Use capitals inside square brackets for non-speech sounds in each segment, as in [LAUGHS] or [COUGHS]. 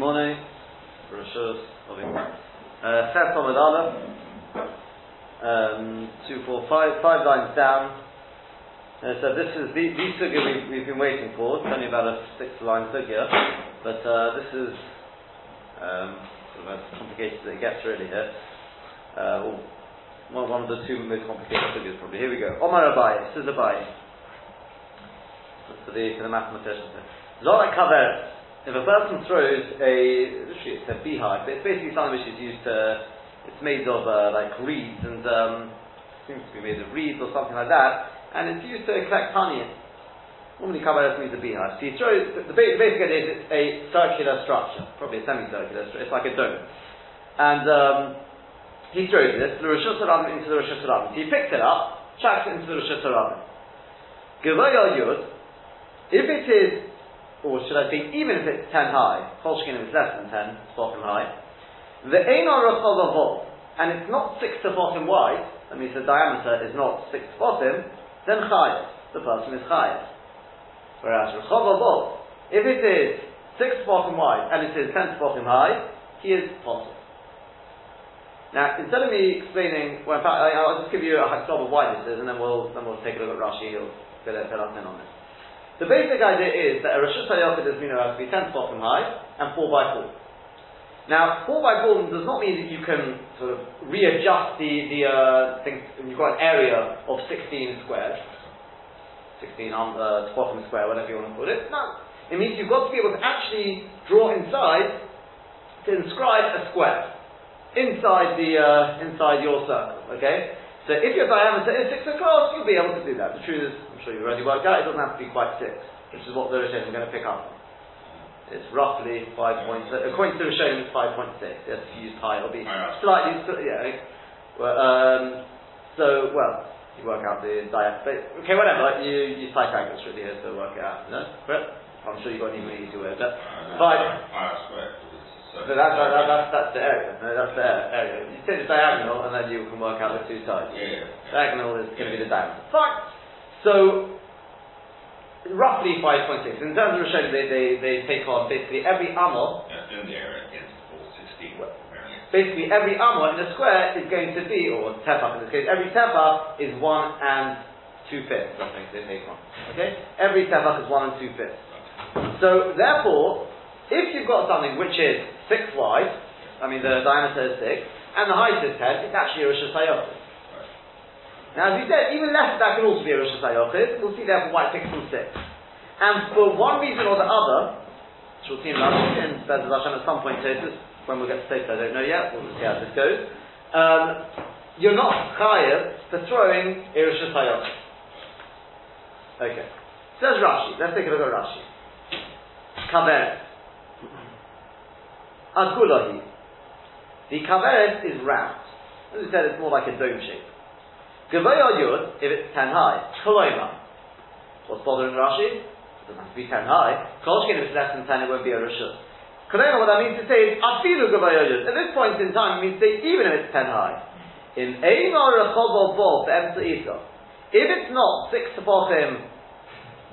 morning. Rishos uh, Tomad Aleph. Um, two, four, five, five lines down. Uh, so this is the, the sugya we've, we've been waiting for. It's only about a six-line sugya, but uh, this is um, sort of as complicated as it gets really here. Uh, one, one of the two most complicated sugyas probably. Here we go. Omar Abai. This is Abai. For the, for the mathematicians. Zola Kaver. If a person throws a, it's a beehive, but it's basically something which is used to, it's made of uh, like reeds and um, seems to be made of reeds or something like that, and it's used to collect honey. Normally Kabbalah means a beehive. So you throw, the, the basic idea is it's a circular structure, probably a semicircular structure, it's like a dome. And um, he throws this, the Rosh into the Rosh. So he picks it up, chucks it into the Rosh Hashanah. Yud, if it is or should I say, even if it's 10 high, Kolshkin if it's less than 10 bottom high, the Einar Rachol and it's not 6 to bottom wide, that means the diameter is not 6 to bottom, then Chayat, the person is Chayat. Whereas Rachol if it is 6 to bottom wide and it is 10 to bottom high, he is possible. Now, instead of me explaining, well, in fact, I'll just give you a example of why this is, and then we'll then we'll take a look at Rashi. He'll fill, fill us in on this. The basic idea is that a Rosh Hashanah mean it has to be 10 bottom high and 4 by 4. Now, 4 by 4 does not mean that you can sort of readjust the, the uh, you've got an area of 16 squares, 16 on the bottom square, whatever you want to call it. No. It means you've got to be able to actually draw inside to inscribe a square inside the uh, inside your circle. Okay, so if your diameter is six across, you'll be able to do that. The truth is, sure you've already worked out, it doesn't have to be quite six, which is what the Rishonim are going to pick up. It's roughly five point. According to the Rishonim, it's five point six. Yes, if you use high, it'll be slightly. Yeah. Well, um, so well, you work out the diameter. Okay, whatever. You use Pythagoras really here to work it out. No, but I'm sure you've got an even easier way. But five. So that's, that, that, that's, that's the area. No, that's the area. You take the diagonal and then you can work out the two sides. Yeah. Diagonal is going to be the diameter. Fine. So, roughly 5.6. In terms of Rishonim, they, they, they take on basically every amor. Yeah, in the area against 416. Basically, every amor in a square is going to be, or tefach in this case, every tefach is one and two fifths. I think they take on. Okay? Every tefach is one and two fifths. So, therefore, if you've got something which is six wide, I mean the diameter is six, and the height is ten, it's actually a Rosh Hashanah. Now, as we said, even less that can also be a Rosh Hashanah. We'll see therefore why six and six. And for one reason or the other, which we'll see in and Bezaz Hashem at some point, Tosis, when we'll get to Tosis, I don't know yet, we'll see how this goes. Um, you're not chayav for throwing Hashanah. Okay. Says Rashi. Let's take a look at Rashi. Kaveret. Agulahi. The kaveret is round. As we said, it's more like a dome shape. Gavaya yud, if it's ten high. Koloima. What's bothering Rashi? It doesn't have to be ten high. Kolshkin, if it's less than ten, it won't be a rishut. Koloima, what that means to say is, afilu gavaya yud. At this point in time, it means to say, even if it's ten high. In Eimar Rechobol Bol, the Isa. If it's not six to tefachim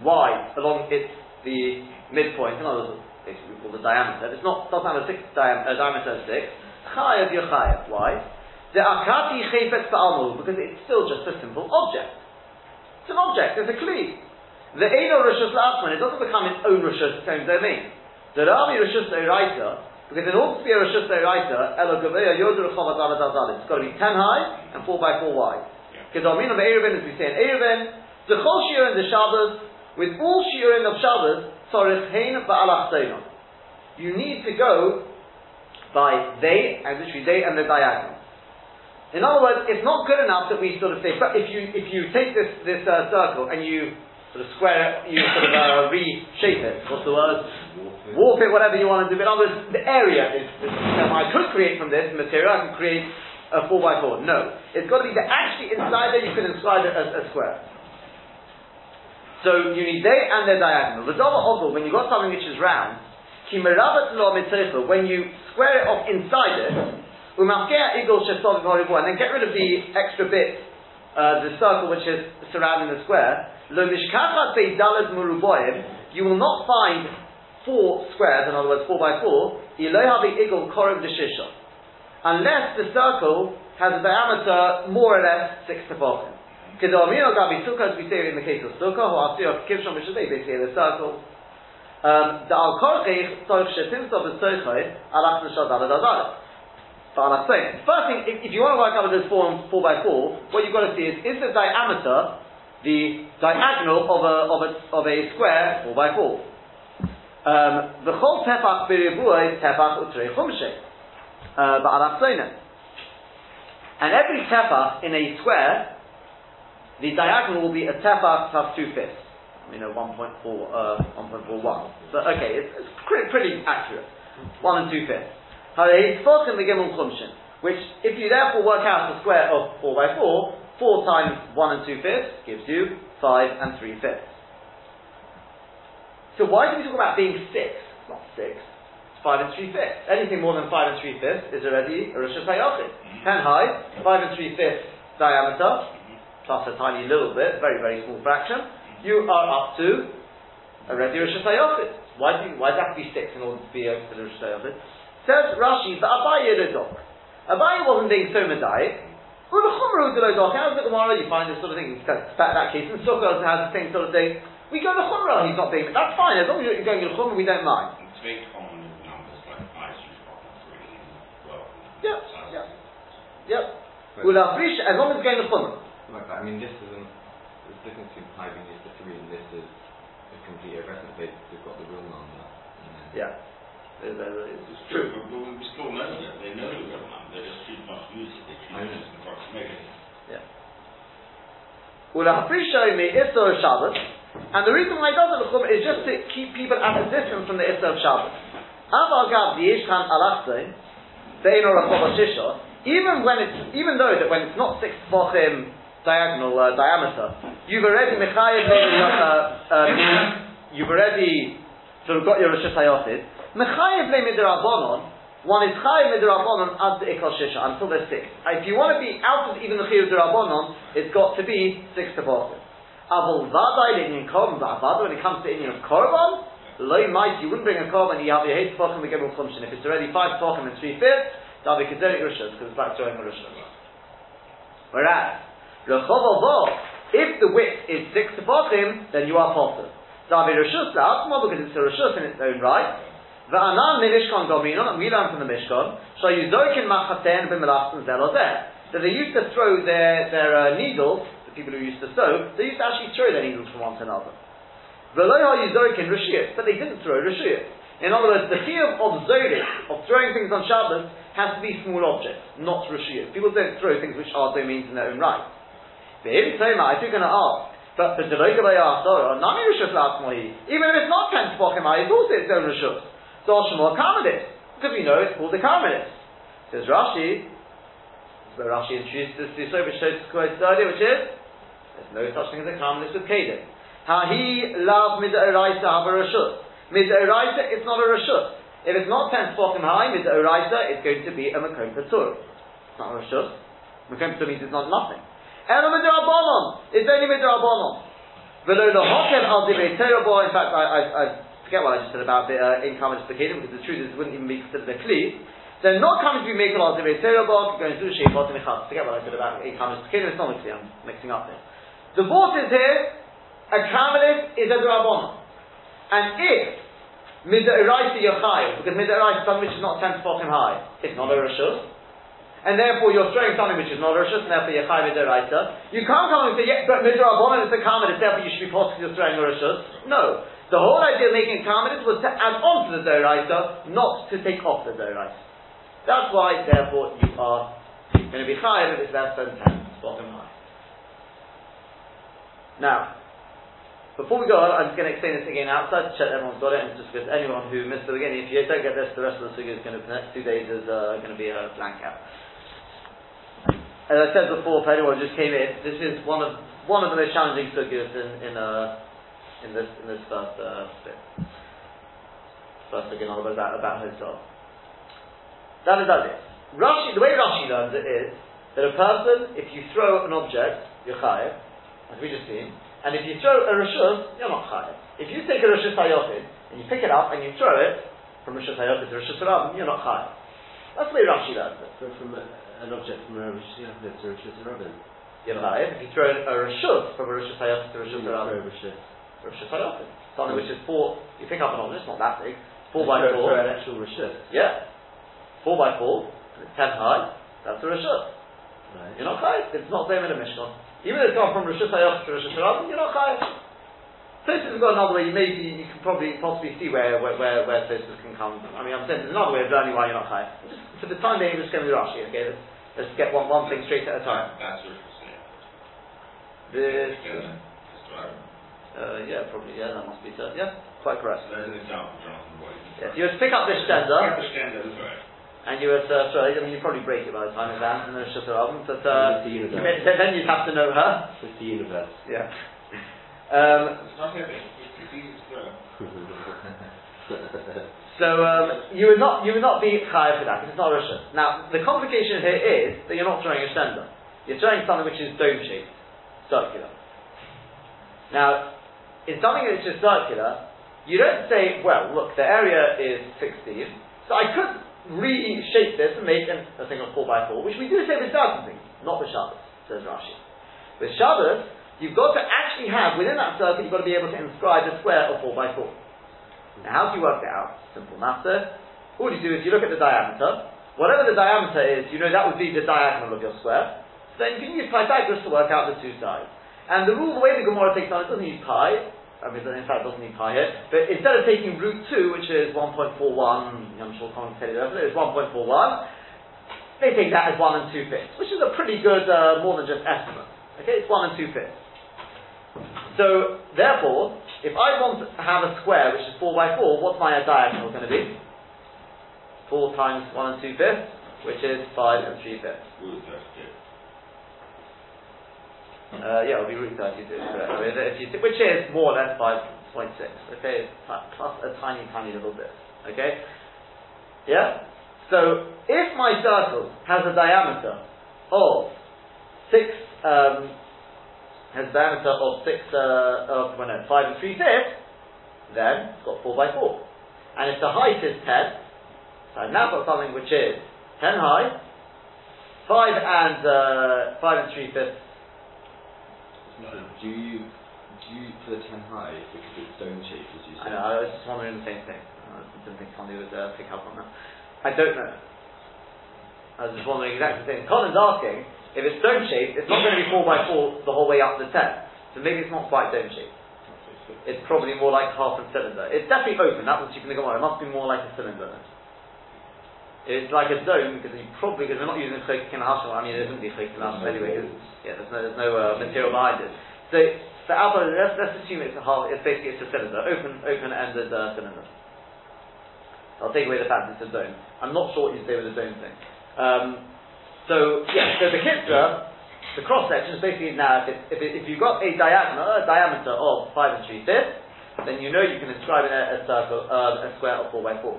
wide along its the midpoint, in other words, basically we call the diameter. It's not doesn't have a six diam- a diameter of six. Chayav yochayav. Why? The akati chayfetz ba'almu because it's still just a simple object. It's an object. It's a kli. The eno rishus la'atman it doesn't become its own rishus, its own domain. The ravi rishus oraita because in order to be a rishus oraita, elo gaveya yodur chovat It's got to be ten high and four by four wide. Because Amina Be'erevin, as we say in Erevin, the chol shiur and the Shabbos, with all shiurim of Shabbos, you need to go by they, and literally they and the diagonal. In other words, it's not good enough that we sort of say, but if you if you take this this uh, circle and you sort of square it, you sort of uh, reshape it. What's the word? Warp it, whatever you want to do. But in other words, the area is. is I could create from this material. I can create a four by four. No, it's got to be that actually inside there you can inscribe it as a square. So you need they and their diagonal. The double oval, when you've got something which is round, when you square it off inside it, and then get rid of the extra bit, uh, the circle which is surrounding the square, you will not find four squares, in other words, four by four, Elohavi Igel Korov Deshisha. Unless the circle has a diameter more or less six tefachim. Kedomino Gabi Sukkah, as we say in the case of Sukkah, who Asir Kivshon Mishabei, basically the circle. Um, the Al Korchich, Tzorch Shetim Sof Tzorchoi, Alach Nishad Alad Adalet. First thing, if, if, you want to work out this four, four by four, what you've got to see is, is the diameter the diagonal of a, of a, of a square four by four? Um, the whole tefach b'rivuah is tefach utrei chumshe. Uh, and every tefach in a square, the diagonal will be a tefach plus two fifths. You know, 1.4, uh, 1.41. So, okay, it's, it's pretty, pretty accurate. One and two fifths which if you therefore work out the square of 4 by 4, 4 times 1 and 2 fifths gives you 5 and 3 fifths. So why do we talk about being 6? It's not 6. It's 5 and 3 fifths. Anything more than 5 and 3 fifths is already a Rosh Hashanah. Mm-hmm. 10 high, 5 and 3 fifths diameter, mm-hmm. plus a tiny little bit, very, very small fraction, mm-hmm. you are up to already Rosh Hashanah. Why, do you, why does that have to be 6 in order to be a Rosh Hashanah? Says Rashi, but Abaye Lodok. Abaye wasn't being so medaic. Well, the Chumra Lodok, how's the Gemara you find this sort of thing? That, that case, and Sukkot has the same sort of thing. We go to Chumra, he's not being, that's fine, as long as you're going to Chumra, we don't mind. It's very common in numbers like ice, well, yep, yep, yep. We'll Afrish, as long as it's going to Chumra. Like I mean, this isn't, there's a difference between pi being used to three and this is a complete irreverent. They, they've got the real number. Yeah. It's true. But, but we still know that. They know the real number. They just choose not to use it. They choose it as an approximation. Yeah. And the reason why he does it is just to keep people at a distance from the Issa of Shabbos. Even when it's, even though that when it's not six tefachim diagonal uh, diameter, you've already mechayev, uh, um, you've already sort of got your Rosh Hashanah Mechayev le midrabanon, one is chayev midrabanon ad ikal shisha, until they're six. Uh, if you want to be out of even the chayev midrabanon, it's got to be six tefachim. Avol vaday in korban, but when it comes to Indian of korban, low might, you wouldn't bring a korban, you have your eight tefachim the gimel chumshin. If it's already five tefachim and three fifths, that'll be considered rishas, because it's like throwing a rishas. Whereas, if the width is six to tefachim, then you are. That'll be rishus because it's a rishus in its own right, Dominon, and we learn from the Mishkan, zelozeh. So they used to throw their, their uh, needles, the people who used to sew, they used to actually throw their needles from one to another. V'loha yuzokin rishiyot, but they didn't throw rishiyot. In other words, the chiyuv of zodik, of throwing things on Shabbos, has to be small objects, not rishiyot. People don't throw things which are domains in their own right. But Toma, if you're going to ask, but the Deloga Nami Rishus Even if it's not 10 Spokim, it's also its own Rishus. Doshim or Karmelis. Because we know it's called a Karmelis. Says Rashi, where Rashi introduced this to which shows quoted earlier, which is there's no such thing as a Karmelis with Kedim. How he loved Midairaisa have a Rashut. Midairaisa, it's not a Rashut. If it's not 10 spotim high, Midairaisa, it's going to be a Makom Patur. It's not a Rashut. Makom Patur means it's not nothing. Elo Midarabonon, it's only Midarabonon. Below the Hokel al Divrei In fact, I, I, I forget what I just said about the uh, income and because the truth is it wouldn't even be considered a kli. They're not coming to be making al zivei terabok, going through sheikot and Forget what I said about income and it's not a kli, I'm mixing up this. The vote is here, a Karmelis is a drabon. And if midaraisa yochai, because midaraisa is something which is not 10 spotim high, it's not a rishus, and therefore you're throwing something which is not a rishus, and therefore you're midaraisa, you can't come and say, yeah, but midarabon is a Karmelis, therefore you should be possibly throwing a rishus. No. The whole idea of making a was to add on to the Doraita, not to take off the Doraita. That's why, therefore, you are going to be higher if it's less than 10, bottom high. Now, before we go on, I'm just going to explain this again outside to check everyone's got it, and just because anyone who missed the beginning, if you don't get this, the rest of the sugi is going to, the next two days is uh, going to be a blank out. As I said before, for anyone who just came in, this is one of one of the most challenging sugyas in, in uh, in this in this first uh, bit. First again, all about about himself. That is that. Rashi, the way Rashi learns it is that a person, if you throw an object, Yechayev, as we just seen, And if you throw a rishus, you're not chayav. If you take a rishus hayochid and you pick it up and you throw it from rishus hayochid to rishus rabin, you're not chayav. That's the way Rashi learns it. So from an object from a Rosh Hashanah to Rosh Hashanah. You're chayav. If you throw a rishus from a rishus hayochid to rishus rabin, Rosh rishus. Something which is four, you pick up an object, it's not that big, four by For four. an actual Rosh Yeah. Four by four, and it's ten high, that's a rishus. Right. You're not chayav. It's not same in a Mishnah. Even if it's gone from Rishus Hayoch to Rishus Rabin, you're not chayav. Tosis has got another way. You maybe you can probably possibly see where where where, where Tosis can come. from. I mean, I'm saying there's another way of learning why you're not chayav. Just for the time being, we're just going to do Rashi. Okay, let's, let's get one one thing straight at a time. That's what you're saying. This, Together, that's right. Uh, yeah, probably yeah, that must be so. Yeah, quite correct. So there's an example, Jonathan Boyd. Yeah, if you were to pick up this You stanza understand that, that's and you were to throw it, I mean, you'd probably break it by the time it lands in the Rishus Rabin, but uh, It's the universe. then then you'd have to know her. It's the universe. Yeah. Um, It's not heavy, it's easy to throw. So um, you would not you would not be chayav for that because it's not rishon. Now the complication here is that you're not throwing a sender. You're throwing something which is dome shaped, circular. Now, in something that's just circular, you don't say, well, look, the area is 16, so I could reshape this and make an, a thing of 4x4, which we do say with certain things, not with Shabbos, says Rashi. With Shabbos, you've got to actually have, within that circle, you've got to be able to inscribe a square of 4x4. Now, how do you work that out? Simple matter. All you do is you look at the diameter. Whatever the diameter is, you know that would be the diagonal of your square. So then you can use Pythagoras to work out the two sides. And the rule, the way the Gemara takes on it, doesn't use pi. I mean, in fact, it doesn't need here. But instead of taking root 2, which is 1.41, I'm sure tell you that, it's 1.41, they take that as 1 and 2 fifths, which is a pretty good, uh, more than just estimate. Okay, it's 1 and 2 fifths. So, therefore, if I want to have a square which is 4 by 4, what's my diagonal going to be? 4 times 1 and 2 fifths, which is 5 and 3 fifths. Uh, yeah, it'll be root 32, correct. I mean, which is more or less 5.6, okay, plus a tiny, tiny little bit, okay? Yeah? So, if my circle has a diameter of 6, um, has a diameter of 6, uh, of, well, no, 5 and 3 fifths, then it's got 4 by 4. And if the height is 10, so I've now got something which is 10 high, 5 and, uh, 5 and 3 fifths do you do you for the ten high because it's dome shaped as you I said? know, I was just wondering the same thing. I didn't think somebody would uh, pick up on that. I don't know. I was just wondering exactly the same. Colin's asking, if it's dome shaped, it's not going to be 4 by 4 the whole way up the 10. So maybe it's not quite dome shaped. It's probably more like half a cylinder. It's definitely open, that was you can think of It must be more like a cylinder then. It's like a dome because you probably, because we're not using chayk in I mean, it wouldn't be chayk in anyway, yeah, there's no, there's no uh, material behind it. So, so outside, let's, let's assume it's a half, it's basically it's a cylinder, open, open-ended uh, cylinder. I'll take away the fact it's a dome. I'm not sure what you say with the dome thing. Um, so, yeah, so the kitzra, the cross section is basically now, if, it, if, it, if you've got a diagonal, a diameter of 5 and 3 fifths, then you know you can inscribe in a, a circle, um, a square of 4 by 4.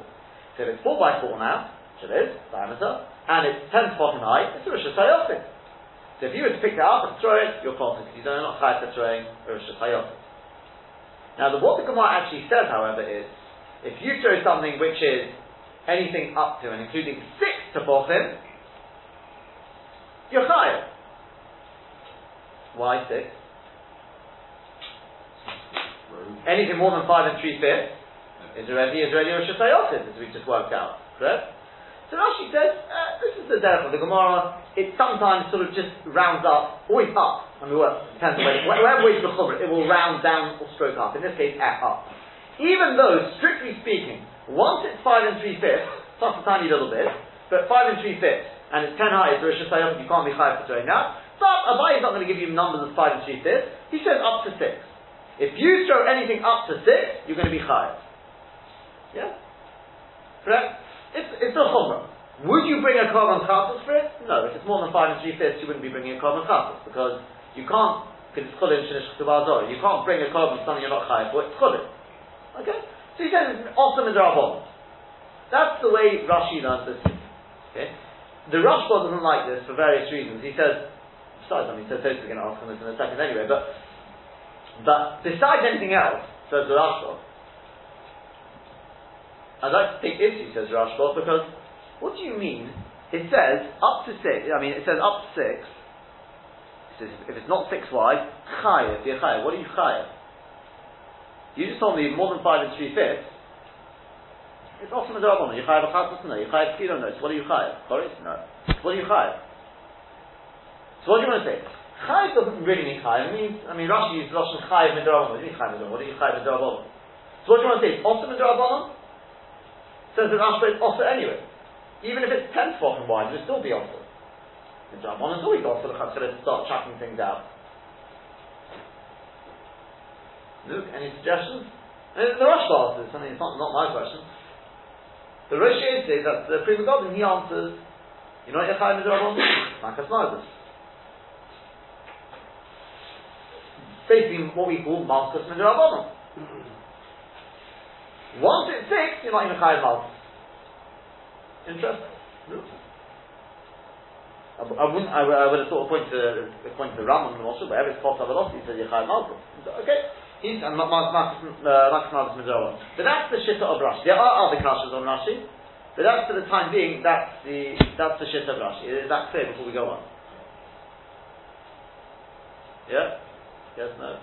So if it's 4 by 4 now, it is, diameter, and it's 10 spot high, it's a Rosh Hashanah. So if you were to pick that up and throw it, you're possible because you don't not chayav for throwing a Rosh Hashanah. Now, the, what the Gemara actually says, however, is if you throw something which is anything up to and including six to tefachim, you're chayav. Why six? Anything more than five and three fifths is already is already Rosh Hashanah, as we just worked out. Correct? So Rashi says, uh, this is the derech of the Gemara. It sometimes sort of just rounds up, always up. I mean, well, depends on wherever way the chumrah, it will round down or stroke up. In this case, at up. Even though, strictly speaking, once it's five and three fifths, plus a tiny little bit, but five and three fifths, and it's ten high, so Rosh Hashanah, you can't be high for doing that. But Abai is not going to give you numbers of five and three fifths. He says up to six. If you throw anything up to six, you're going to be high. Yeah? Correct? It's, it's a chumrah. Would you bring a carbon chatos for it? No. If it's more than five and three fifths, you wouldn't be bringing a carbon chatos because you can't, because it's chulin. You can't bring a carbon something you're not high for. It's chulin. Okay? So he says it's awesome in the Rabban. That's the way Rashi learns this. Okay? The Rashba doesn't like this for various reasons. He says, besides, I mean, so Tosis going to ask him this in a second anyway, but But besides anything else, says the Rashba, I'd like to take issue, says Rashba, because what do you mean? It says up to six. I mean, it says up to six. It says if it's not six wide, chayav, you're chayav. What are you chayav? You just told me more than five and three fifths. It's also midrabanon. You chayav a chatas? No. You chayav kilo? No. So what are you chayav? Choris? No. What are you chayav? So what do you want to say? Chayav doesn't really mean chayav. It means, I mean, Rashi uses Rashi chayav midrabanon. What do you mean midrabanon? What do you chayav midrabanon? So what do you want to say? It's also midrabanon? That Rashba is also anyway. Even if it's ten tefachim wide, it would still be also. The Drabbon is always Chatzkelah to start tracking things out. Luke, any suggestions? The Rosh answers, I mean, it's not, not my question. The Rosh says that the Prima Godin, he answers, you know what Yechayim is Rabban? Makas Nardas. Basically, what we call Malchus Midrabanon. [COUGHS] Once it's six, you're not even chayav malchus. Interesting. I, I wouldn't. I, I would have thought point to point to the Ram and Moshe, wherever it's called Velocity, says you're chayav malchus. Okay. He's and Max Malchus uh, Midrabanon. But that's the shitta of Rashi. There are other kashas on Rashi. But that's for the time being, that's the that's the shitta of Rashi. Is that clear before we go on? Yeah? Yes, no?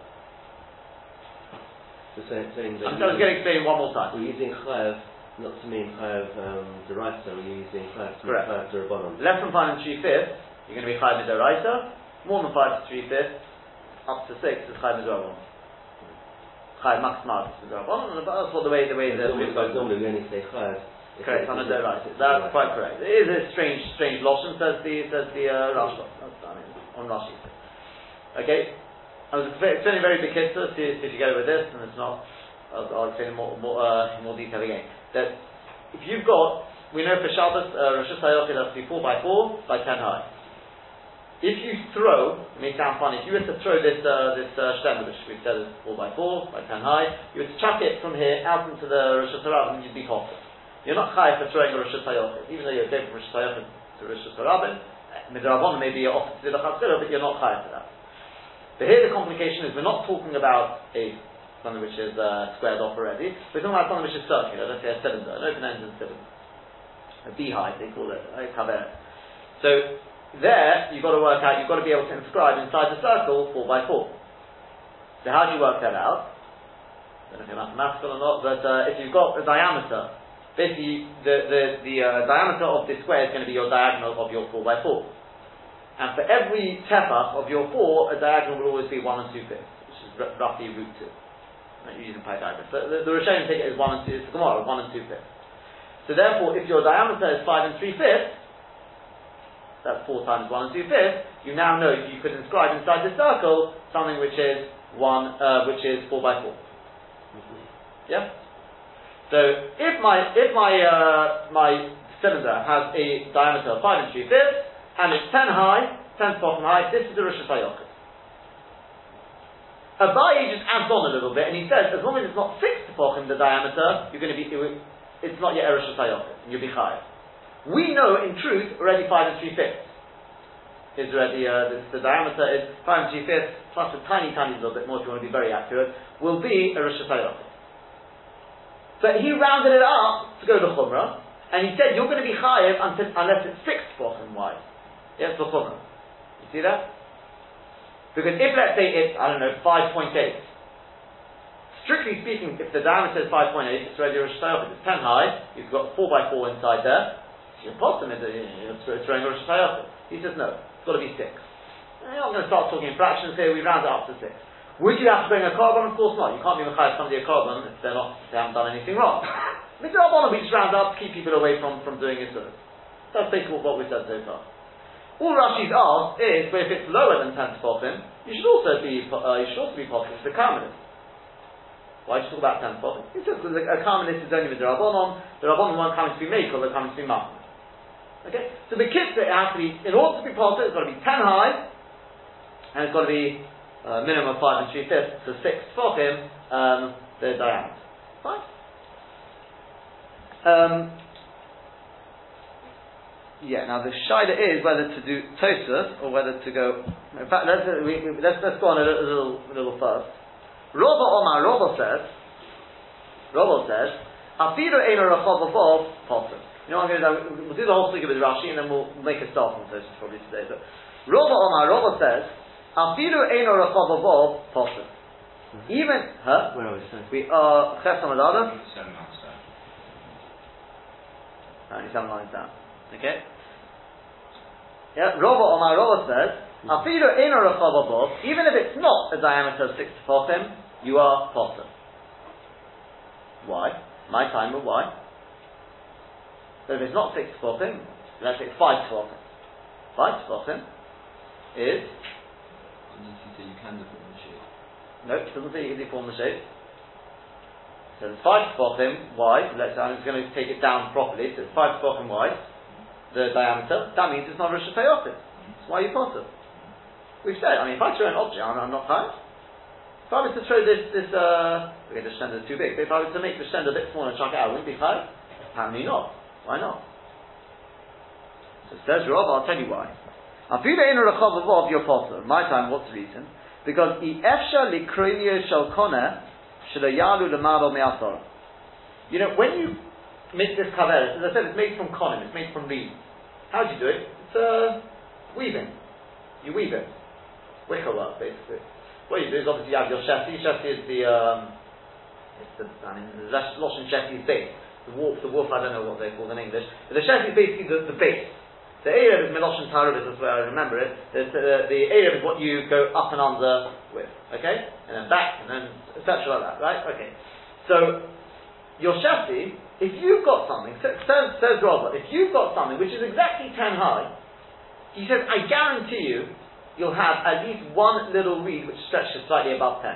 So saying, that I'm just going to explain one more time. we're using chayav not to mean chayav um, deraisa, we're using chayav to Correct. chayav derabanan. Less than five and three fifths, you're going to be chayav midoraisa. More than five to three fifths, up to six is chayav midorabanan. Chayav max max midorabanan. And that's what the way the way the Normally, normally we only say chayav. correct on a if it's- doraisa. if it's That's deraisa. quite correct. It is a strange strange lotion says the says the uh, Rashi. I mean on Rashi. Okay. I was explaining very big kitzah, see, if you get over this, and it's not. I'll, I'll explain in more, more, uh, more detail again. That if you've got, we know for Shabbos, uh, Rosh Hashanah has to be 4 by 4 by 10 high. If you throw, it may sound funny, if you were to throw this, uh, this uh, shtem, which we've said is 4 by 4 by 10 high, you would chuck it from here out into the Rosh Hashanah, and you'd be confident. You're not high for throwing a Rosh Hashanah, even though you're going from Rosh Hashanah to Rosh Hashanah, Midrabon maybe you're off to the Chatzirah, but you're not high for that. But here the complication is we're not talking about a something which is uh, squared off already. We're talking about something which is circular. Let's say a cylinder, an open-ended cylinder, a beehive they call it, a kaver. So there you've got to work out. You've got to be able to inscribe inside the circle four by four. So how do you work that out? I don't know if you're mathematical or not, but uh, if you've got a diameter, basically the the, the uh, diameter of this square is going to be your diagonal of your four by four. And for every tefach of your four, a diagonal will always be one and two fifths, which is r- roughly root two. Right, using Pythagoras. So the, the Rishonim take it as one and two, it's the Gemara, one and two fifths. So therefore, if your diameter is five and three fifths, that's four times one and two fifths, you now know you could inscribe inside the circle something which is one, uh, which is four by four. Yeah? So if my, if my, uh, my cylinder has a diameter of five and three fifths, and it's 10 high, 10 bottom high, this is the Rosh Hashanah. Abaye just adds on a little bit, and he says, as long as it's not 6 tefachim the diameter, you're going to be, it's not yet Hashanah, and you'll be high. We know, in truth, already 5 and 3 fifths. Is already, uh, the, diameter is 5 and 3 fifths, plus a tiny, tiny little bit more if you want to be very accurate, will be Hashanah. But he rounded it up to go to Chumrah, and he said, you're going to be until, unless it's 6 tefachim wide. Yes, for Chumrah. You see that? Because if, let's say, it's, I don't know, 5.8, strictly speaking, if the diameter is 5.8, it's already Rosh Hashanah. If it's 10 high, you've got 4 by 4 inside there, it's is it's throwing Rosh Hashanah. He says, no, it's got to be 6. You're not going to start talking in fractions here, we round it up to 6. Would you have to bring a carbon? Of course not. You can't be Machayev somebody a carbon if they're not, if they haven't done anything wrong. [LAUGHS] Mitzvah we just round up to keep people away from, from doing it. That's basically what we've said so far. All Rashi's asked is, but if it's lower than 10 tefachim, you should also be, uh, you should also be possible to the Karmelis. Why do you talk about 10 tefachim? He says because a Karmelis is only with the Rabbanon, the Rabbanon won't come to be Mekel, they're coming to be Machmas. Okay? So the kitzah, it has to be, in order to be possible, it's got to be 10 high, and it's got to be a minimum of 5 and 3 fifths, so 6 tefachim, um, the diameter. Fine? Um, yeah, now the shaila is whether to do Tosas or whether to go. In fact, let's, we, we, let's, let's go on a little, a little, a little first. Robo Omar, Robo says, Robo says, Afiru Eino Rachov Abov, Potter. You know what I'm going to do? We'll do the whole thing with Rashi and then we'll make a start on this probably today. But Robo Omar, Robo says, Afiru Eino Rachov Abov, Potter. Even, huh? Where are we? Sorry. We are Chesam Adada, Seven months down. only seven lines down. Okay? Yeah, Robo Omar Robo says, Afiru Eino Rachov Abov, even if it's not a diameter of six tefachim, you are Potter. Why? My time, but why? So if it's not six tefachim, let's say five tefachim. Five tefachim is And you say you can deform the shape. no, it doesn't say you can deform the shape. So it's five tefachim wide. Let's I'm just going to take it down properly. So it's five tefachim wide, the diameter. That means it's not a Rosh Hashanah. That's why you potter. We've said. I mean, if I throw an object, I'm, I'm not tired. If I was to throw this, this, uh, okay, the shtender is too big, but if I was to make the shtender a bit smaller and chuck it out, wouldn't be high? Apparently not. Why not? So says Rob, I'll tell you why. Afila in Rechov of your potter. My time, what's the reason? Because i efsha likronio shel kona shelayalu lemalo me'asor. You know, when you make this kaveris, as I said, it's made from conim, it's made from reed. How do you do it? It's uh, weaving. You weave it. Wicker work, basically. What you do is obviously you have your chassis. Chassis is the, um, it's the, I mean, the Loshen chassis is base. The wolf, the wolf, I don't know what they're called in English. But the chassis is basically the, the base. The Arab is Meloshen Tarabis, that's where I remember it. The, the, the is what you go up and under with, okay? And then back, and then etc. like that, right? Okay. So, your chassis, if you've got something, says, says, Robert, if you've got something which is exactly 10 high, he says, I guarantee you, you'll have at least one little reed which stretches slightly above 10.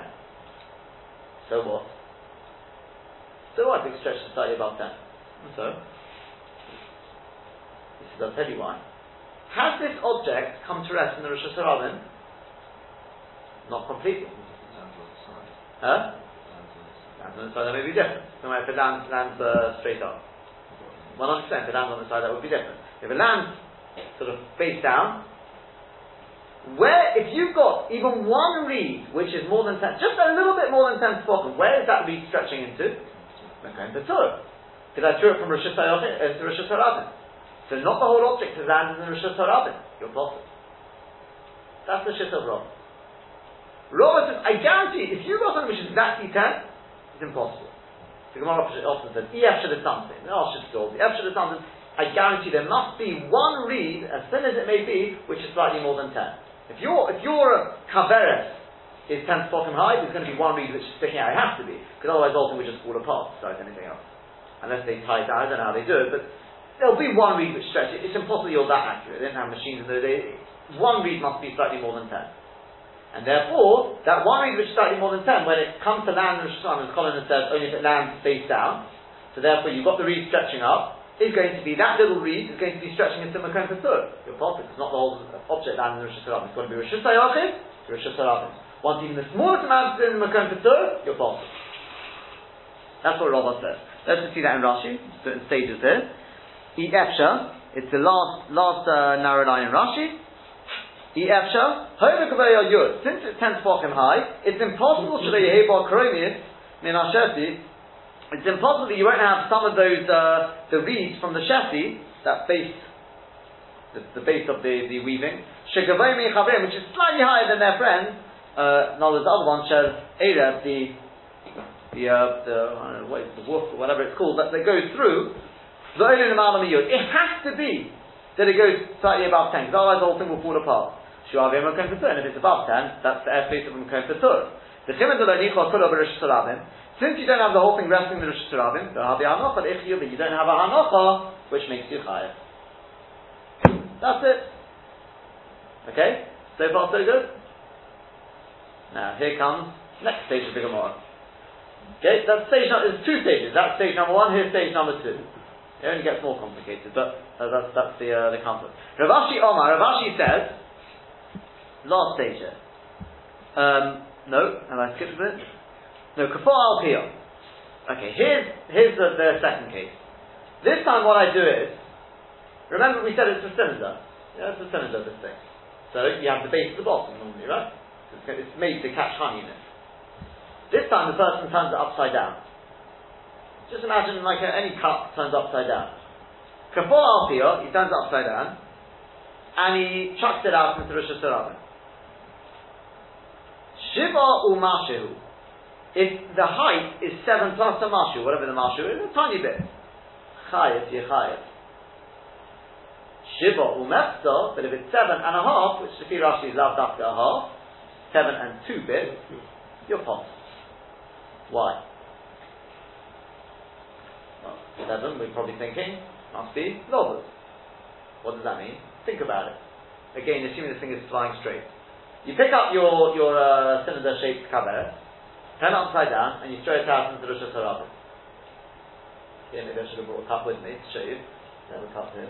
So what? So what if it stretches slightly above 10? And so? He says, I'll tell you why. Has this object come to rest in the Rosh Hashanah? Not completely. Lands on the side. Huh? Lands on the side. The that may be different. So if it lands, lands uh, straight up. 100%, if it lands on the side, that would be different. If it lands sort of face down, where, if you've got even one reed, which is more than 10, just a little bit more than 10 spoken, where is that reed stretching into? To Torah. Because I threw it from Rosh Hashanah into Rosh Hashanah. So not the whole object has landed in Rosh Hashanah. You're possible. That's the shit of Rob. Robert says, I guarantee, if you've got something which is exactly 10, it's impossible. The Gemara often says, EF should have something. No, should still be. F should have something. I guarantee there must be one reed, as thin as it may be, which is slightly more than 10. If your if your kaveres is 10 spoken high, there's going to be one reed which is sticking out. It has to be, because otherwise the whole would just fall apart, besides anything else. Unless they tie it down, I don't know how they do it, but there'll be one reed which stretches. It's impossible you're that accurate. They didn't have machines in those days. One reed must be slightly more than 10. And therefore, that one reed which is slightly more than 10, when it comes to land Rosh Hashanah, as Colin said, only if it lands face down, so therefore you've got the reed stretching up, is going to be, that little reed is going to be stretching into Makom Patur. Your possible, it's not the whole object landing in Rosh Hashanah. It's going to be Rosh Hashanah Rosh Hashanah. Once even the smallest amount is in Makom Patur, you're possible. That's what Rabbah says. Let's just see that in Rashi, certain stages here. Efsha, it's the last, last uh, narrow line in Rashi. Since it's 10 spoken high, it's impossible should a Yeheba Kromis, Min Ashesi, it's impossible that you won't have some of those, uh, the reeds from the chassis, that base, the, the base of the, the weaving, which is slightly higher than their friend, uh, now there's the other one, says the, the, uh, the, know, what is the wolf, whatever it's called, that, that goes through, It has to be that it goes slightly above 10, because otherwise the whole thing will fall apart. Shuavim Makom Patur, and if it's above 10, that's the airspace of Makom Patur. The Chimad Nichol Kula B'Rosh since you don't have the whole thing resting in the Rosh Hashanah, don't have the the Ichiyuv, you don't have a Hanocha, which makes you Chayav. That's it. Okay? So far so good? Now, here comes next stage of the Gemara. Okay, that stage there's two stages. That's stage number one, here's stage number two. It only gets more complicated, but uh, that's, that's the, uh, the concept. Rav Ashi Omar, Rav Ashi says, last stage here. Um, no, have I skipped a bit? No, Kafar al Okay, here's, here's the, the second case. This time what I do is, remember we said it's a cylinder. Yeah, it's a cylinder, this thing. So you have the base at the bottom normally, right? It's, made to catch honey in it. This time the person turns it upside down. Just imagine like a, any cup turns upside down. Kafor Alpio, he turns it upside down, and he chucks it out into Rosh Hashanah. Shiva umashu. If the height is seven plus a mashu, whatever the mashu is, a tiny bit. Chayev, yechayev. Shiva umefta, but if it's seven and a half, which the Rashi is loved after a half, seven and two bits, you're pot. Why? Well, seven, we're probably thinking, must be lovers. What does that mean? Think about it. Again, assuming this thing is flying straight. You pick up your, your uh, cylinder-shaped cover, turn it upside down, and you throw it out into the Rosh Hashanah. Yeah, maybe I should have brought a cup with me to show you. Have a cup here,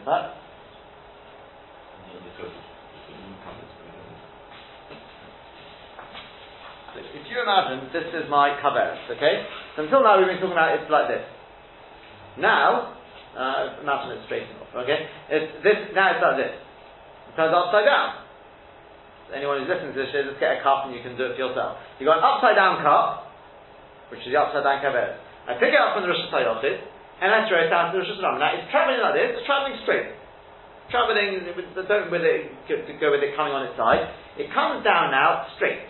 if you imagine this is my kaveres, okay? So until now we've been talking about it's like this. Now, uh, imagine it's straight enough, okay? It's this now it's like this. It turns upside down. Anyone who's listening to this, just get a cup and you can do it for yourself. You've got an upside down cup, which is the upside down kaveres. I pick it up from the Rosh Hashanah and I throw it down to the Rosh Hashanah. Now it's traveling like this, it's traveling straight. Traveling, don't with it, go with it coming on its side. It comes down now straight.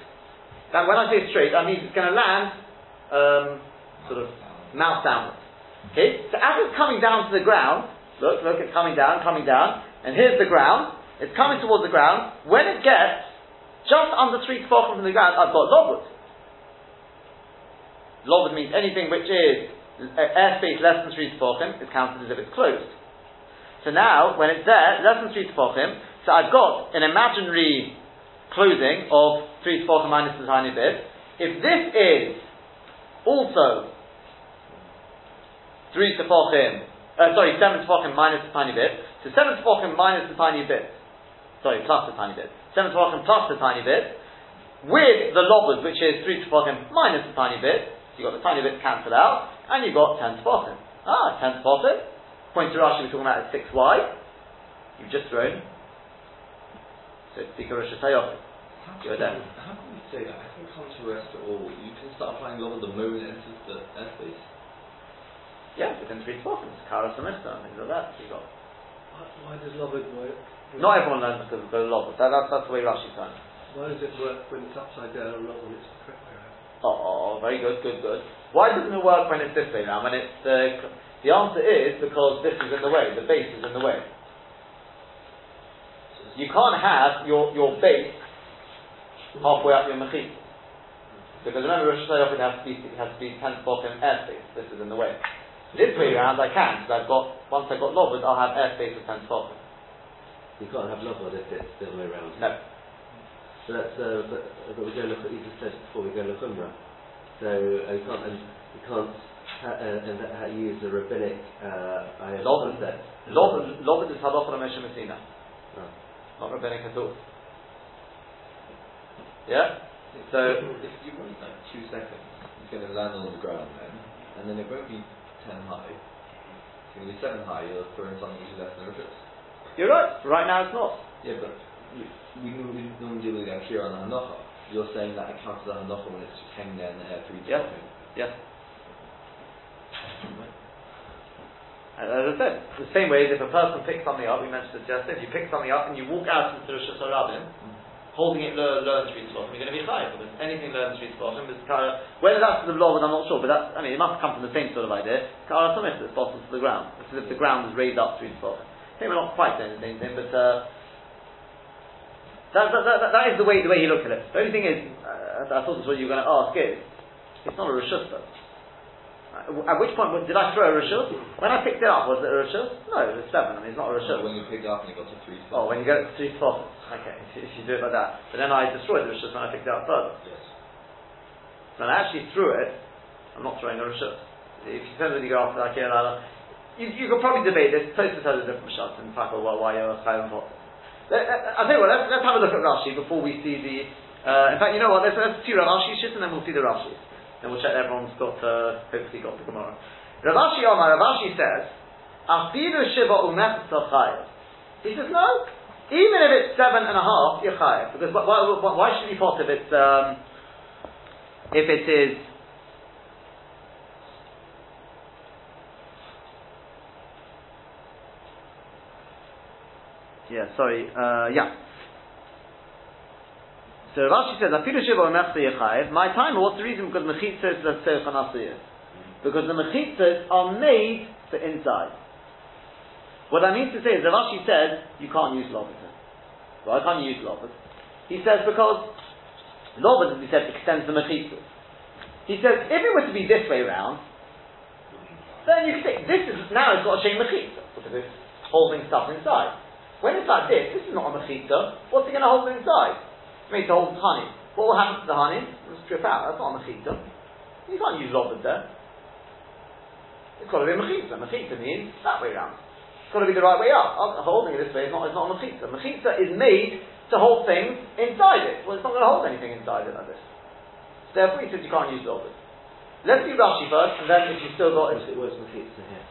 That when I say straight, I mean it's going to land um, sort of mouth downwards. Okay? So as it's coming down to the ground, look, look, it's coming down, coming down, and here's the ground, it's coming towards the ground. When it gets just under three tefachim from the ground, I've got lobud. Lobud means anything which is airspace less than three tefachim is counted as if it's closed. So now, when it's there, less than three tefachim, so I've got an imaginary closing of three tefachim minus the tiny bit. If this is also three tefachim, uh, sorry, seven tefachim minus the tiny bit, so seven tefachim minus the tiny bit, sorry, plus the tiny bit, seven tefachim plus a tiny bit, with the lobud, which is three tefachim minus a tiny bit, so you've got the tiny bit cancelled out, and you've got ten tefachim. Ah, ten tefachim. Point to Rashi, we're talking about six y. You've just thrown. So it's Dika Rosh You're can, there. how can we say that? I think contrast to rest at all, you can start applying law the moon enters the airspace. Yeah, within three tefachim. Kara Samista and things like that. So you've got Why, does Lobod work? Not everyone learns because of the lobud. That, that's, that's the way Rashi's done. Why does it work when it's upside down and not when it's the correct way around? Oh, very good, good, good. Why doesn't it work when it's this way now? When it's uh, the answer is because this is in the way. The base is in the way. You can't have your, your base halfway up your mechit. Because remember, Rosh Hashanah it has to be it has to be ten spot in airspace. This is in the way. This way around, I can because I've got once I've got lobud, I'll have airspace of ten spot. You can't have lobod if it's the other way around. No. So that's, uh, but, but we go look at, you just said before we go look umrah. So uh, you can't, and you can't ha, uh, and that, ha, use the rabbinic uh, ayah Lobud. concept. Lobud, lobud is halacha Moshe miSinai, not rabbinic at all. Yeah. So if you wait like two seconds, it's going to land on the ground then, and then it won't be ten high. It's going to be seven high. You'll throw in something which is less than foot. you're right. Right now it's not. Yeah, but we, we normally deal with on the hanocha. You're saying that it counts as a hanocha when it's just hanging there in the air three Yeah. And as I said, the same way as if a person picks something up, we mentioned it just if you pick something up and you walk out into the Rosh Hashanah, holding it low, low in three spots, you're going to be high because anything low in three spots, whether that's the law, I'm not sure, but that's, I mean, it must come from the same sort of idea. Kara Summit that's bottom to the ground. It's as if the ground is raised up three spots. Maybe we're not quite saying the same thing, but uh, that, that, that, that is the way the way he looked at it. The only thing is, uh, I thought this was what you were going to ask is, it's not a rishus though. Uh, At which point did I throw a rishus? When I picked it up, was it a rishus? No, it was seven. I mean, it's not a rishus. when you picked it up and it got to three spots. Oh, when you get to three spots. Okay, [LAUGHS] if you, do it like that. But then I destroyed the rishus when I picked it up further. Yes. When I actually threw it, I'm not throwing a rishus. If you depends whether you go after that, you, you could probably debate this. Tosis has a different shot in fact, why, why you're chayim pot. Let, let, I'll tell you what, let's, let's have a look at Rashi before we see the. Uh, in fact, you know what? Let's, let's see Rashi shit and then we'll see the Rashi. Then we'll check everyone's got, uh, hopefully got the Gemara. Rav Ashi Omar, Rav Ashi says, Afiru Shiva Umetz He says, no, even if it's seven and a half, you're chayav. Because why, why, why should you pot if it's, um, if it is, yeah, sorry, uh, yeah. So Rashi says, "Afilu shiva yechayev." My time. What's the reason? Because mechitzas are tzerchanasiyah. Because the mechitzas are made for inside. What I mean to say is, the Rashi says you can't use lobet. Why can't you use lobet? He says because lobet, as we said, extends the mechitzas. He says if it were to be this way around, then you could say this is now it's got a shame mechitza because it's holding stuff inside. When it's like this, this is not a mechitza. What's it going to hold inside? Made to hold honey. What will happen to the honey? It will strip out. That's not a mechitza. You can't use lobet there. It's got to be a mechitza. Mechitza means that way around. It's got to be the right way up. Holding it this way is not, it's not a mechitza. Mechitza is made to hold things inside it. Well, it's not going to hold anything inside it like this. Therefore, he says you can't use lobet. Let's do Rashi first, and then if you still got What's, what's mechitza here?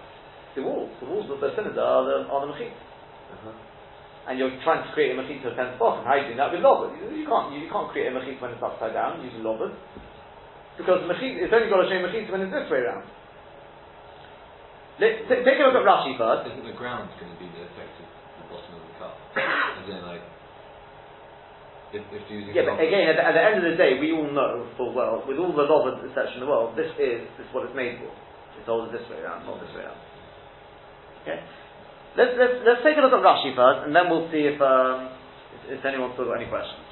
the walls, the walls of the cylinder are the, are the mechitza. Uh-huh. And you're trying to create a mechitza of ten spots, how are you doing that with lobber? You, you can't you, can't create a mechitza when it's upside down using lobber. Because mechitza, it's only got to show mechitza when it's this way around. Let, t- take a look at Rashi first. Isn't the ground going to be the effect of the bottom of the cup? As in, like, if, if using Yeah, but again, at the, at the end of the day, we all know full well, with all the lobber etc. in the world, this is this is what it's made for. It's always this way around, not this way around. Okay? Let's, let's, let's take a look at Rashi first, and then we'll see if, um, if, if anyone's got any questions.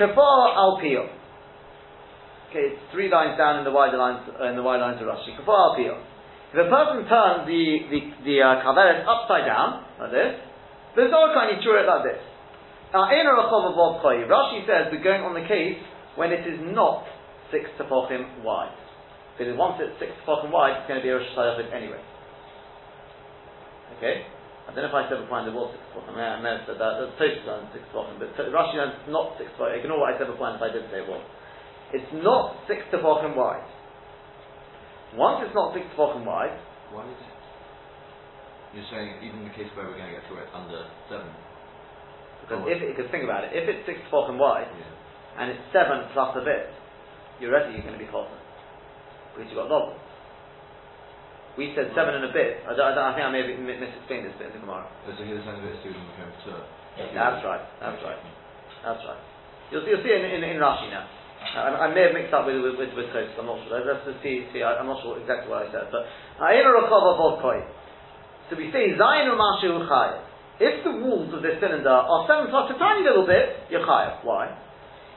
Kafar al. Okay, it's three lines down in the wider lines uh, in the wide lines of Rashi. Kafar al. If a person turns the the the uh, kaveret upside down like this, there's no kind of it like this. Now, in a Rachov of Rashi says we're going on the case when it is not six tefochim wide. Because once it's six tefochim wide, it's going to be a Rosh anyway. Okay? I don't know if I said before it was six tefochim. I may have said that. There's Tosfos on six tefochim, but Rashi says not six tefochim. Ignore what I said before if I did say it was. It's not six tefochim wide. Once it's not six tefochim wide, Why is it? You're saying even in the case where we're going to get to it under seven. because Oh. if because think about it, if it's six tefochim wide Yeah. and it's seven plus a bit, you're ready. You're going to be chosen because you've got lobel. We said seven and a bit. I, don't, I, don't, I think I may have mi- misexplained this bit in the Gemara. So here's the bit of student become to. That's right. That's right. That's right. You'll, you'll see in, in, in Rashi now. I, I may have mixed up with with with, with Tosfos, I'm not sure. Let's just see. see I, am not sure exactly what I said, but Ayin Rakova Vodkoi. So we say Zayin Umashu Chayev. If the walls of this cylinder are seven plus a tiny little bit, you're chayev. Why?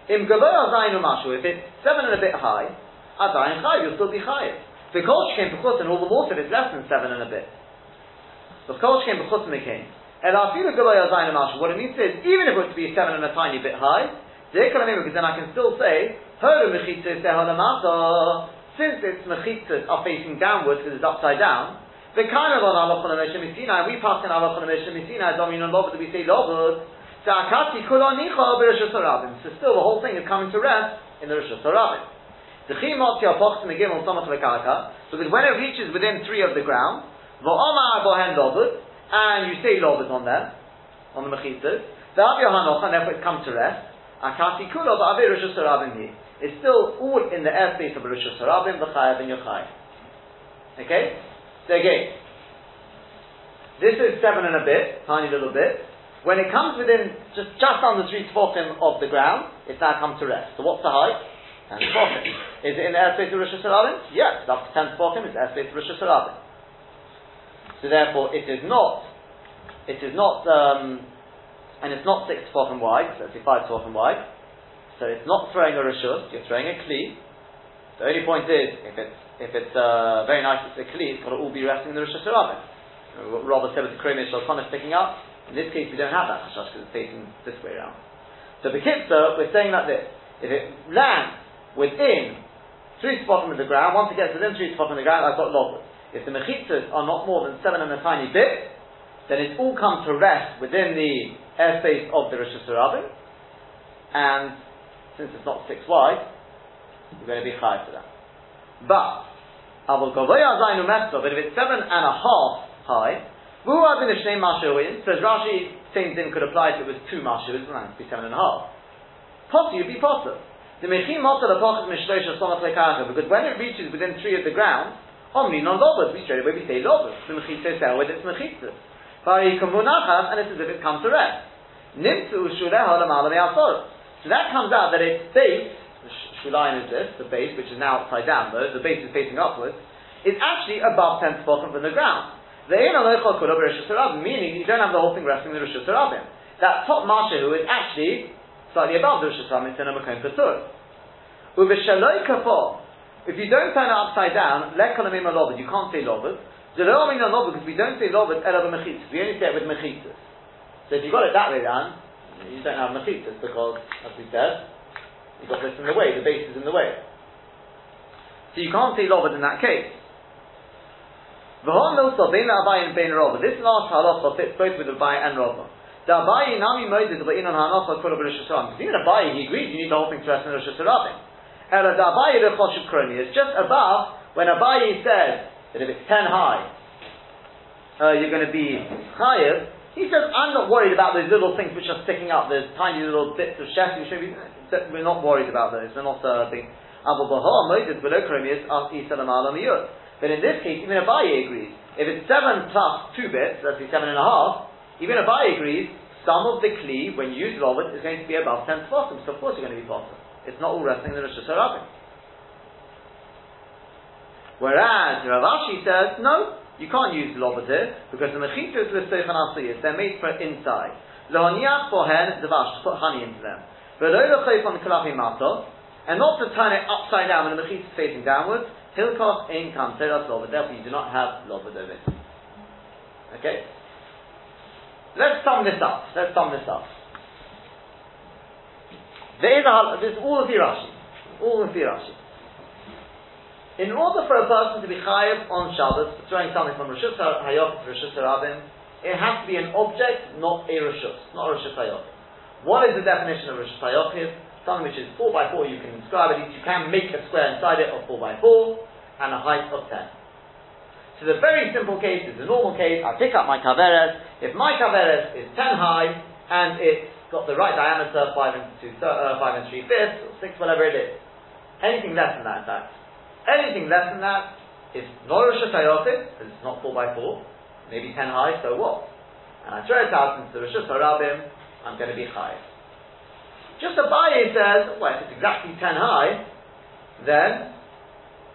Im Gavoya Zayin Umashu. If it's seven and a bit high, Adayin Chayev, you'll still be chayev. Because came because and all the if it's less than seven and a bit. The Because came because and they came. And Afilu Gavoya Zayin Umashu. What it means is even if it was to be seven and a tiny bit high. Because then I can still say, since its mechitzas are facing downwards because it's upside down, the kind of on halachon Moshe miSinai, we pass in halachon Moshe miSinai, domin on lovud, we say lovud, Zakati kulanicha b'rishus harabim. So still the whole thing is coming to rest in the rishus harabim. Because when it reaches within three of the ground, and you say lovud on them, on the yohanocha, and therefore it comes to rest. It's still all in the airspace of rishus harabim, v'chayav and yochayav. Okay? So again, this is seven and a bit, tiny little bit. When it comes within just just under three tefachim of the ground, it's now come to rest. So what's the height? Is it in the airspace of Rosh Hashanah? Yes, it's up to ten tefachim. It's airspace of Rosh Hashanah. So therefore, it is not. It is not, um, and it's not six tefachim wide. So say five tefachim wide. So it's not throwing a rishus. You're throwing a kli. The only point is, if it's if it's uh, very nice, it's a kli. It's got to all be resting in the Rosh Hashanah. Robert said with the Kromish Shulchan sticking up. In this case, we don't have that because it's facing this way around. So the Bekitza, we're saying like this: if it lands within three spots of the ground, once it gets within three spots of the ground, I've got lobber. If the mechitzas are not more than seven and a tiny bit, then it's all come to rest within the airspace of the Rosh Hashanah, and since it's not six wide, you're going to be high for that. But, I will go messav, but if it's seven and a half high? Says Rashi, same thing could apply if it was two Mashuin, it would be seven and a half. Potter, you'd be Potter. The Lekaka, because when it reaches within three of the ground, Omni non lobas, we straight away we say lobas. The Mechitza sell with its Mechitza. and it's as if it comes to rest. Nimtu. So that comes out that its base, the is this, the base, which is now upside down though, the base is facing upwards, is actually above 10 spotim from the ground. The meaning you don't have the whole thing resting in the Hashanah. That top Masha is actually slightly above the Rosh Hashanah, it's in a Makom Patur. If you don't turn it upside down, you can't say lobud. Because we don't say lobud ela b'mechitzas. We only say it with mechitzas. So if you got it that way down, you don't have mechitzas because, as we said, you've got this in the way. The base is in the way. So you can't say lobud in that case. This last halacha fits both with Abai and Rava. The Abai nami Moses but inon hanacha kol Rosh Hashanah. Because even Abai he agrees you need the whole thing to rest in Rosh Hashanah. Ela the Abai the Choshev Kroni is just above when Abai says that if it's ten high, uh, you're going to be higher. He says, I'm not worried about those little things which are sticking up, those tiny little bits of chef. We're not worried about those. They're not uh, big. Abu Bahar, Moses, below Chromius, Asi Salam Alam but in this case, even Abaye agrees. If it's seven plus two bits, let's say seven and a half, even Abaye agrees, some of the kli, when you use Robert, is going to be above ten bottom, so of course you're going to be bottom. It's not all resting in the Rosh Hashanah. Whereas Rav Ashi says, no, you can't use lobot here, because the mechita is l'stoichan asiyas, they're made for inside. Lohaniach bohen devash, to put honey into them. But on mato, and not to turn it upside down when the mechita is facing downwards, Hilkos in Kanteras Lova, therefore you do not have Dovid. Okay? Let's sum this up. Let's sum this up. There is a this is all the Rashi. All the Rashi. In order for a person to be chayiv on Shabbos, throwing something from Rishus Hayot to Rishus Harabim, it has to be an object, not a Rishus, not Rishus Hayot. What is the definition of Rishus Hayot? something which is 4 by 4 you can inscribe it, you can make a square inside it of 4 by 4 and a height of 10. So the very simple case is the normal case, I pick up my kaveres, if my kaveres is 10 high and it's got the right diameter, 5 and, two, uh, 5 and 3 fifths, or 6, whatever it is, anything less than that in fact, anything less than that is not Rosh because it's not 4 by 4 maybe 10 high, so what? And I throw it out into the Rosh Hashanah, I'm going to be high. Just Abaye says, well, if it's exactly 10 high, then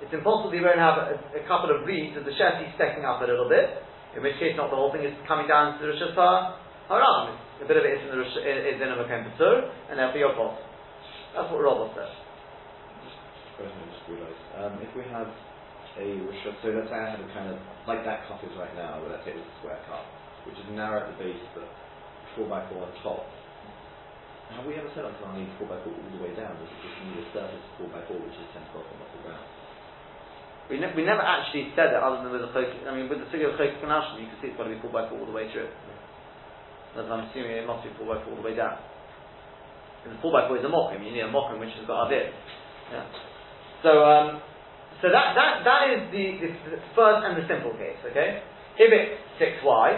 it's impossible you won't have a, a couple of reeds of the Shesi stacking up a little bit, in which case not the whole thing is coming down to the Rosh Haram. A bit of it is in the Rosh, is in a and therefore you're. That's what Robert says. Question I just realised. Um, if we have a Rosh so let's say I have a kind of, like that cup is right now, but let's say it's a square cup, which is narrow at the base, but 4 by 4 on top have we ever said I need 4 by 4 all the way down? Does it just need a surface 4 by 4 which is 10 to 12 off the ground? We, ne- we never actually said it other than with the chok, I mean with the figure of chok kanashim you can see it's got to be 4 by 4 all the way through. As I'm assuming it must be 4 by 4 all the way down. And 4 by 4 is a mokum, you need a mokum which has got a bit. Yeah. So, um, so that, that, that is the, the, first and the simple case, okay? If it's 6y,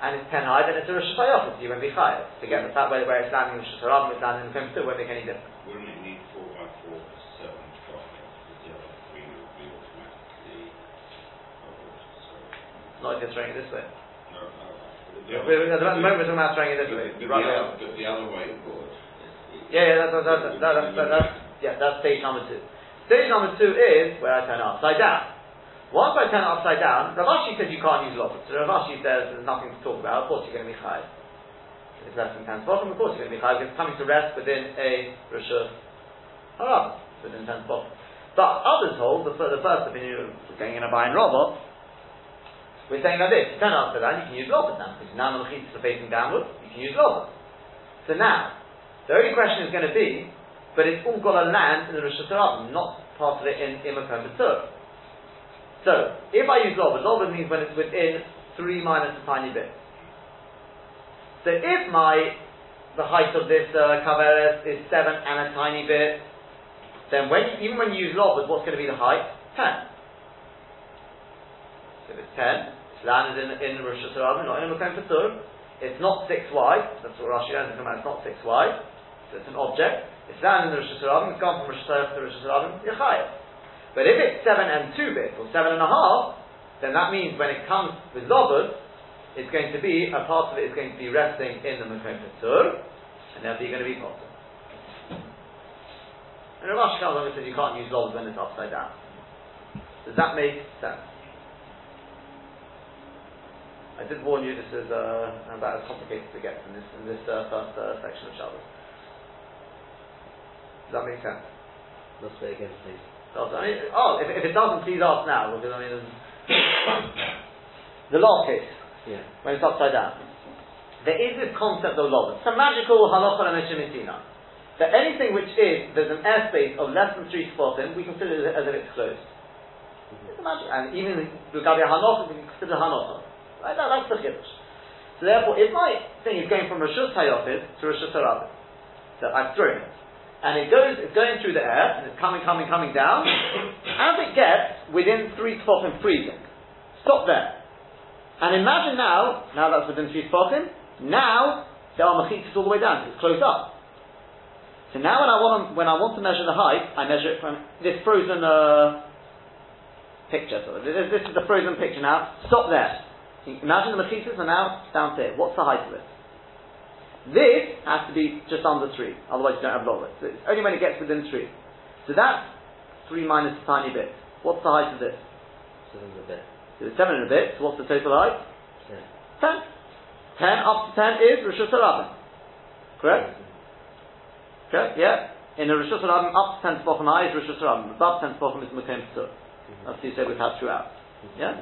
and it's ten high, then it's a Rosh Hashanah, so you won't be chayav. Forget the fact where, where it's landing in Rosh Hashanah, it's landing in the Kempster, won't make any difference. Wouldn't it need four by four, seven, twelve, because the other three would be automatically covered, so. Not if you're throwing it this way. No, no. At the moment we're talking about throwing it this way. But, right the, other, but the other way would. Yeah, yeah, that's, that's, that's, that's, that's, that's, yeah, that's stage number two. Stage number two is where I turn it upside down. Once I turn it upside down, Rav Ashi says you can't use lobot. So Rav Ashi says there's nothing to talk about. Of course you're going to be high. If it's less than 10 bottom, of course you're going to be high because it's coming to rest within a Rishah Haram, within 10 bottom. But others hold, the, the first opinion, going in a buy and robot, we're saying like this, you turn upside down, you can use lobot now, because now the are facing downward, you can use lobot. So now, the only question is going to be, but it's all got to land in the Rosh Hashanah, not part of it in Imakom B'Tzur. So, if I use lobas, lobas means when it's within 3 minus a tiny bit. So if my, the height of this uh, is 7 and a tiny bit, then when, even when you use lobas, what's going to be the height? 10. So if it's 10, it's landed in, in Rosh Hashanah, not in a Patur, it's not 6y, that's what Rashi learns, it's not 6y, so it's an object, it's land in the Rosh Hashanah, it's gone from Rosh Hashanah to Rosh Hashanah, higher. But if it's seven and two bits or seven and a half, then that means when it comes with lobud, it's going to be, a part of it is going to be resting in the Makom Patur, and therefore you're going to be potter. And Rashi comes and says you can't use lobs when it's upside down. Does that make sense? I did warn you this is uh, about as complicated to get in this in this uh, first uh, section of Shabbos. Does that make sense? Let's say again, please. Does- I mean, oh, if, if it doesn't, please ask now because I mean, [COUGHS] the last case Yeah. when it's upside down. There is this concept of lobs. It's a magical halacha l'meshimitina. That anything which is, there's an airspace of less than three spotim, we consider it as if it's closed. It's a magic. And even the Gabi Hanocha, we can consider Hanocha. Right? That, that's the chiddush. So therefore, if my thing is going from Rishus Hayochid to Rishus Harabim, so I've thrown it, and it goes, it's going through the air, and it's coming, coming, coming down, [COUGHS] as it gets within three spotim freezing, stop there. And imagine now, now that's within three spotim, now there are machitas all the way down, it's closed up. So now when I want to, when I want to measure the height, I measure it from this frozen uh, picture. So this, this is the frozen picture now. Stop there. Imagine the machitas are now down here. What's the height of it? This has to be just under three, otherwise you don't have log So it's only when it gets within three. So that's three minus a tiny bit. What's the height of this? Seven a bit. So it's seven and a bit. So what's the total height? Ten. Ten. Ten up to ten is Rishus Harabim. Correct? Okay, yeah. In a Rishus Harabim, up to ten Tefachim high is Rishus Harabim. Above ten Tefachim is Mekom P'tur. Mm-hmm. That's what you said we've had throughout. Mm-hmm. Yeah?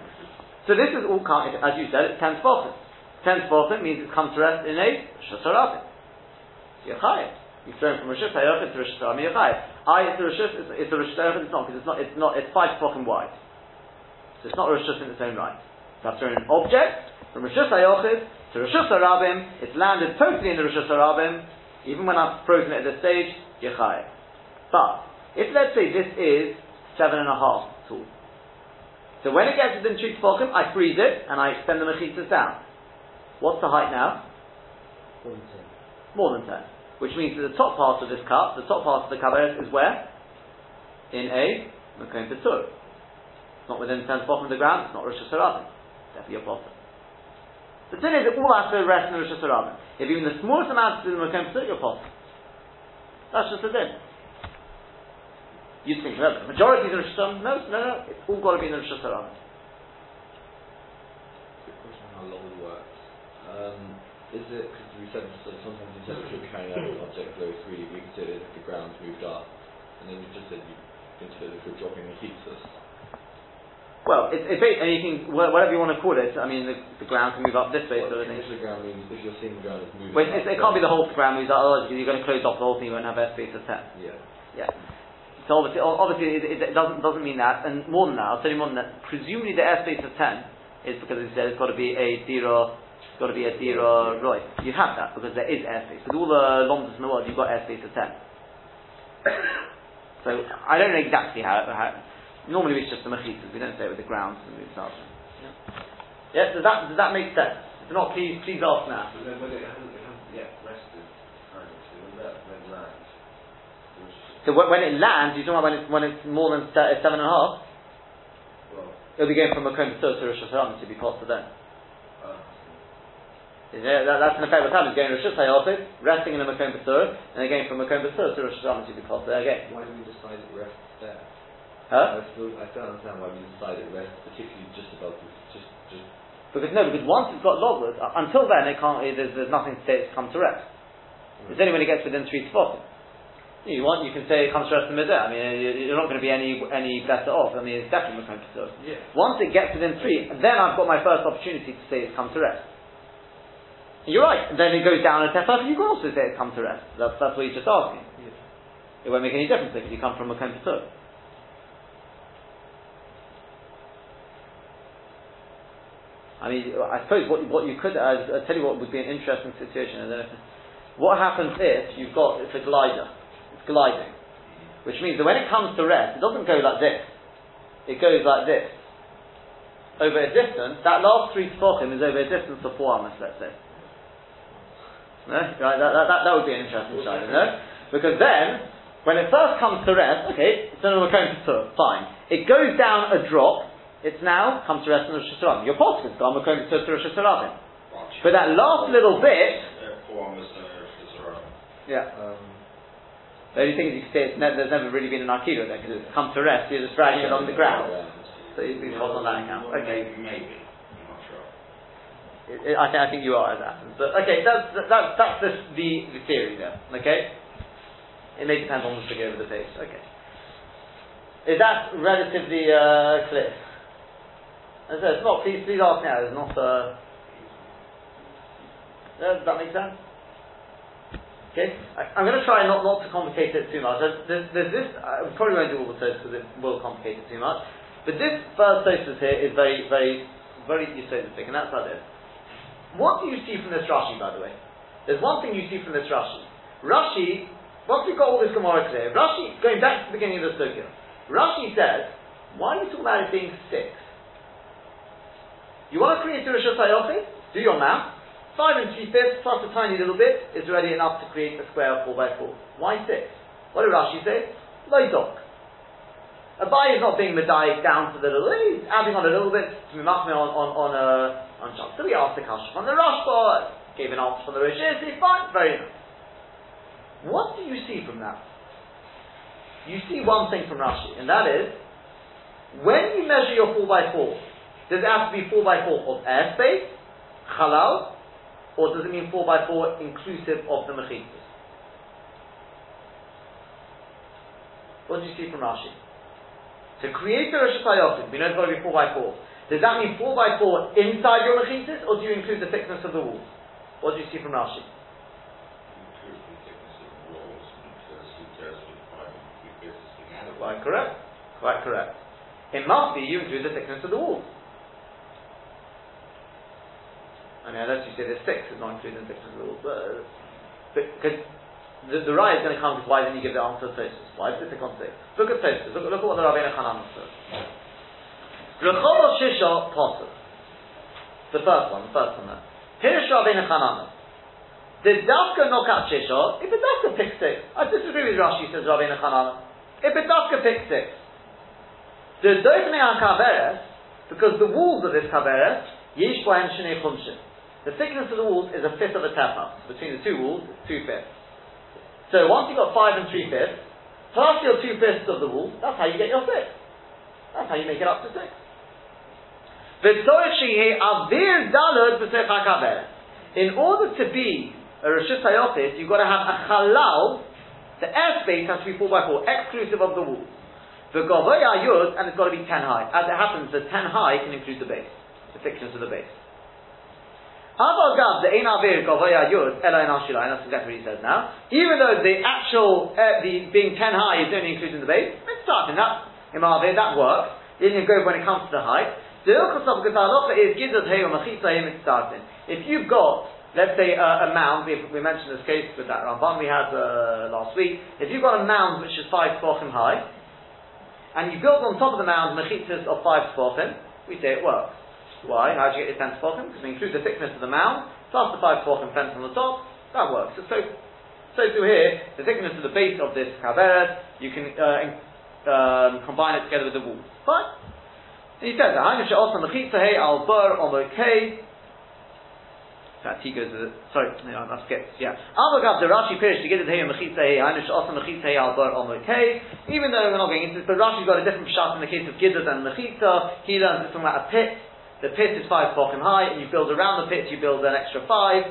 So this is all as you said, it's ten Tefachim. Ten Tefachim means it comes to rest in a Rishus Harabim. You're chayav. You throw it from Rishus Hayochid to Rishus Harabim, you're chayav. I, it's a Rishus, it's, a Rishus Hayochid, it's not, because it's not, it's not, it's five Tefachim wide. So it's not a Rishus in its own right. So thrown an object from Rishus Hayochid to Rishus Harabim, it's landed totally in the Rishus Harabim, even when I've frozen it at this stage, Yechai. But, if let's say this is seven and a half tall, so when it gets within three tefachim, I freeze it and I extend the mechitas down. What's the height now? More than ten. More than ten. Which means that the top part of this cup, the top part of the kabaret is where? In a Mekom Petur. It's not within ten tefachim of the ground, it's not Rosh Hashanah. Definitely your bottom. The thing is, it all has to rest in the Rosh Hashanah. If even the smallest amount is in the Mekom Petur, you're bottom. That's just the thing. You think, no, the majority is in Rosh Hashanah. No, no, no, it's all got to be in the Rosh Hashanah. Quick question on how lobby works. Um, is it, because we said, so sometimes you said you're carrying out an object below 3, we consider it if the ground's moved up. And then you just said you consider if you're dropping the heaters. Well, it's, it's ba- and you can, wha- whatever you want to call it, I mean, the, the ground can move up this way, What sort of thing. if the ground means, if you're seeing the ground is moving Well, it's, it can't be the whole ground moves up, otherwise you're going to close off the whole thing, you won't have airspace of 10. Yeah. Yeah. So obviously, obviously it, it doesn't, doesn't mean that, and more than that, I'll tell you more than that, presumably the airspace of 10 is because it says it's got to be a dira, it's got to be a dira roy. You have that, because there is airspace. With all the lomdas in the world, you've got airspace of 10. So, I don't know exactly how, how normally it's just the machitas, we don't say it with the ground and moves up. Yeah. yeah, does that, does that make sense? If not, please, please ask now. But then when it hasn't, it hasn't yet rested, kind of, so when that when it lands, which, So when, when it lands, you're talking about when it's, when it's more than se- seven and a half, well, it'll be going from a Makom to Rosh Hashanah to be then. uh, Yeah, that, that's in effect what's happening. It's going Rosh Hashanah, resting in a Makom Basur, and they're going from Makom Basur to Rosh Hashanah to be possible again. Why do we decide it rests there? Huh? I still, I still understand why we decide it rests particularly just above the, just, just, Because no, because once it's got logos, uh, until then it can't. It, there's, there's nothing to say it's come to rest. It's only when it gets within three spots. You want, you can say it comes to rest in. I mean, you- you're not going to be any any better off. I mean, it's definitely Makom Basur. yeah. Once it gets within three, then I've got my first opportunity to say it's come to rest. You're right. Then it goes down a tefach. You can also say it's come to rest. That's that's what you're just asking. It won't make any difference if you come from a Patur. I mean, I suppose what, what you could, I'll tell you what would be an interesting situation. I don't know if, what happens if you've got, it's a glider, gliding, which means that when it comes to rest, it doesn't go like this, it goes like this. Over a distance, that last three tefachim is over a distance of four amas, let's say. No? Right, that, that, that, that would be an interesting shot, no? Because then, when it first comes to rest, okay, it's in a Makom Patur, fine. It goes down a drop, it's now comes to rest on Rosh Hashanah. Your pot is gone, we're going to Rosh Hashanah. But that last little bit, Therefore, I'm Mr. Shazara. yeah. Um, The only thing is you can say it's ne- there's never really been an Akira there because it's come to rest, you're just dragging it along the ground. So you hold on that account. Okay. Maybe. I'm. It, it, I, think, I think you are as happens. But okay, that's, that's, that's the, the, the theory there. Okay? It may depend on the figure of the page. Okay. Is that relatively uh, clear? As I said, it's not, please, please ask now, it's not, uh, yeah, does that make sense? Okay, I, I'm going to try not, not to complicate it too much. There's, there's, this, uh, I probably won't do all the toasts because it will complicate it too much. But this first toast here is very, very, very Yisodic, and that's like this. What do you see from this Rashi, by the way? There's one thing you see from this Rashi. Rashi, once we've got all this Gemara clear, Rashi, going back to the beginning of the Sukkah, Rashi says, why are you talking about it being six? You want to create a Rosh? Do your math. Five and three fifths plus a tiny little bit is already enough to create a square of four by four. Why six? What did Rashi say? Loidok. Abai is not being medayik down to the little, he's adding on a little bit to be on, on, on, uh, on. So we asked the question from the Rashba, gave an answer from the Rosh fine, very nice. What do you see from that? You see one thing from Rashi, and that is, when you measure your 4 by 4 does it have to be 4 by 4 of airspace, halal, or does it mean 4 by 4 inclusive of the mechitzas? What do you see from Rashi? To create the Rosh Hashanah, we know it's got to be 4 by 4 Does that mean 4 by 4 inside your mechitzas, or do you include the thickness of the walls? What do you see from Rashi? Quite correct. Quite correct. It must be you include the thickness of the walls. I mean, unless you say there's six, it's not including of the. But, because the, the Raya is going to come with why didn't you give the answer to Tosfos? Why did it take on six? Look at Tosfos. Look, look at what the Rabbeinu Hanan says. Rechol Shisha Posel. The first one, the first one there. Here's Rabbeinu Hanan. Did Dafka knock out Shisha? If it Dafka pick six. I disagree with Rashi, says Rabbeinu Hanan. If it Dafka pick six. The Doifnei HaKaveres, because the walls of this Kaveres, Yish Bohen Shnei Chumshin. The thickness of the walls is a fifth of a tefa. Between the two walls, it's two fifths. So once you've got five and three fifths, plus your two fifths of the wall, that's how you get your six. That's how you make it up to six. In order to be a Rosh Hashanah, you've got to have a halal, the airspace has to be 4 by 4 exclusive of the wall. The Gavoya Yud, and it's got to be 10 high. As it happens, the 10 high can include the base, the thickness of the base. Avagav, the Ein Avir Gavoya Yud, Ela in that's exactly what he says now. Even though the actual, uh, the being 10 high is only including the base, it's starting that, in Avir, that works. Then you go when it comes to the height. The Ilkosov Gatalocha is Gizad Heyo Machitza Him starting. If you've got, let's say, uh, a mound, we, we mentioned this case with that Ramban we had uh, last week. If you've got a mound which is 5 tefachim high, and you build on top of the mound mechitzas of 5 tefachim, we say it works. Why? How do you get your 10 tefachim? Because we include the thickness of the mound, plus the 5 tefachim fence on the top, that works. So, so, to here, the thickness of the base of this kaveret, you can uh, um, combine it together with the wall. Fine. And he says. That he goes. Sorry, no, I skipped. Yeah. Avagav the Rashi Pirish to get hey mechitza hey ha'hainu she'osa mechitza hey on K. Even though we're not going into this, but Rashi's got a different shot in the case of Gizzard and mechitza. He learns this from about a pit. The pit is five tefachim high, and you build around the pit. You build an extra five.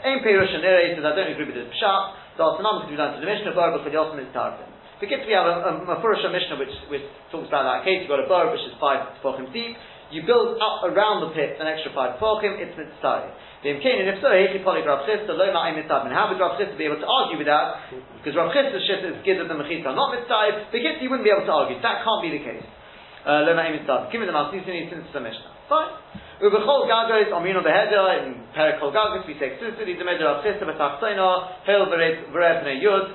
Ein Pirush and Nere says I don't agree with this pshat. The Altanam could be done to the Mishnah but for the Osman is Tarfin. Forget we have a, a, a Mishnah which, which talks about that case. You've got a bar which is five tefachim deep. You build up around the pit an extra five tefachim. It's mitzvah. The Imkain, and if so, Hechi Polik Rav Chisda, Lo Ma'im Mitzvah. And how would Rav Chisda be able to argue with that? Because Rav Chisda's shit is given the Mechitza, not mitzvah. The Gitzi wouldn't be able to argue. That can't be the case. Uh, Lo Ma'im Mitzvah. Give me the Masnisini since the Mishnah. Fine. Ubechol Gagos, Omino Behedra, in Perikol Gagos, we say exclusively the Medra Rav Chisda, Betachsona, Hel Verev Yud.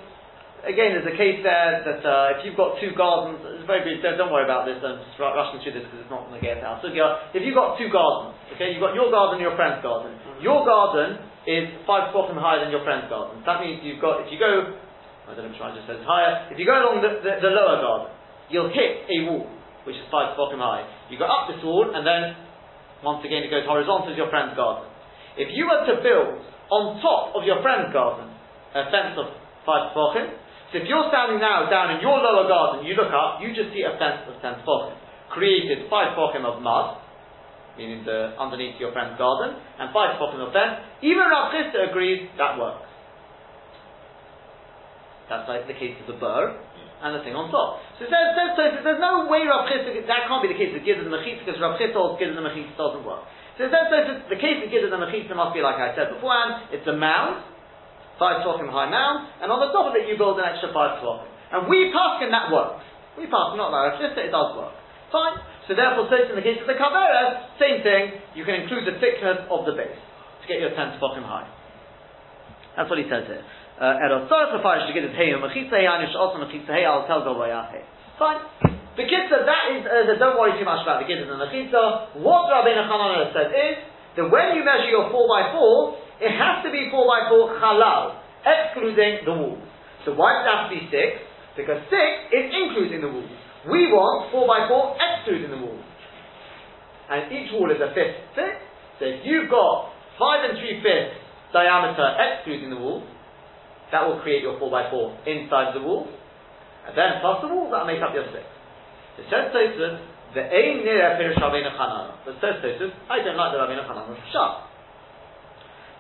Again, there's a case there that uh, if you've got two gardens, it's very brief, don't, don't worry about this, I'm just ru- rushing through this because it's not going to get out. So if you've got two gardens, okay, you've got your garden and your friend's garden. Your garden is five bottom higher than your friend's garden. That means you've got, if you go, I don't know if I just says higher, if you go along the, the, the lower garden, you'll hit a wall. Which is five tefachim high. You go up this wall, and then once again it goes horizontal to your friend's garden. If you were to build on top of your friend's garden a fence of five tefachim, so if you're standing now down in your lower garden, you look up, you just see a fence of ten tefachim, created five tefachim of mud, meaning the underneath your friend's garden, and five tefachim of fence. Even Rav Chisda agrees that works. That's like the case of the burr and the thing on top. So it says, says, there's no way Rav Chisda, that can't be the case of Gizzard and Mechitza because Rav holds Gizzard and Mechitza doesn't work. So it says, the case of Gizzard and Mechitza must be like I said beforehand, it's a mound, five tefachim high mound, and on the top of it you build an extra five tefachim. And we pass and that works. We pass, not like Rav Chisda, it does work. Fine. So therefore, so in the case of the Kavera, same thing, you can include the thickness of the base to get your 10 tefachim high. That's what he says here. Uh, to Fine. The kitzah, that is, uh, don't worry too much about the kitzah and the mechitza. What Rabbeinu Chananah said is that when you measure your 4x4, it has to be 4x4 halal, excluding the walls. So why does it have to be 6? Because 6 is including the walls. We want 4x4 excluding the walls. And each wall is a fifth thick. So if you've got 5 and 3 fifths diameter excluding the walls, that will create your 4x4 inside the wall. And then plus the walls, that'll make up your 6. It says Tosfos, the aim near Pirish Rabbeinu Chanana. But says Tosfos, I don't like the Rabbeinu Chanana shot.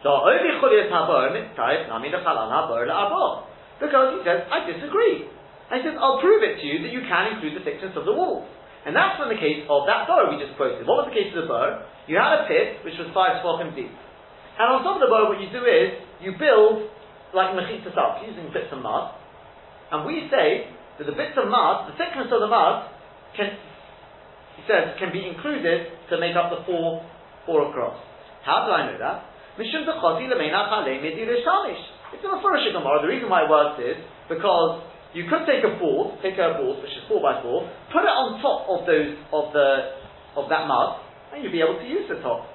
So only Chuliyat Habor mitzayif nami lechalan habor le'abor. Because he says, I disagree. And he says, I'll prove it to you that you can include the thickness of the walls. And that's from the case of that burr we just quoted. What was the case of the burr? You had a pit which was five tefachim deep. And on top of the burr, what you do is, you build like mechitza salt, using bits of mud. And we say that the bits of mud, the thickness of the mud, can, he says, can be included to make up the four, four across. How do I know that? Mishum It's in the Furish Gemara. The reason why it works is because you could take a board, take a board which is four by four, put it on top of those of the of that mud, and you'd be able to use the top.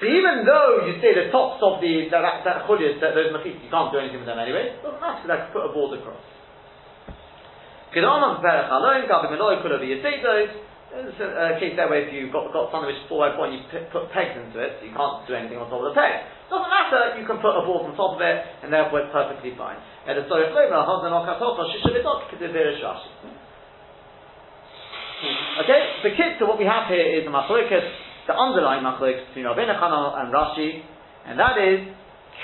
So even though you say the tops of the that that, chulias, that those machis, you can't do anything with them anyway. Doesn't matter. I put a board across. There's a, a case there where if you've got, got something which is 4 by 4 and you p- put pegs into it, so you can't do anything on top of the peg. Doesn't matter, you can put a board on top of it, and therefore it's perfectly fine. And the story of Loma, Hosen or Katopos, Shishavidok, Rashi. Okay, the kit to what we have here is the Machloikas, the underlying Machloikas between Rabbeinu Chananel and Rashi, and that is,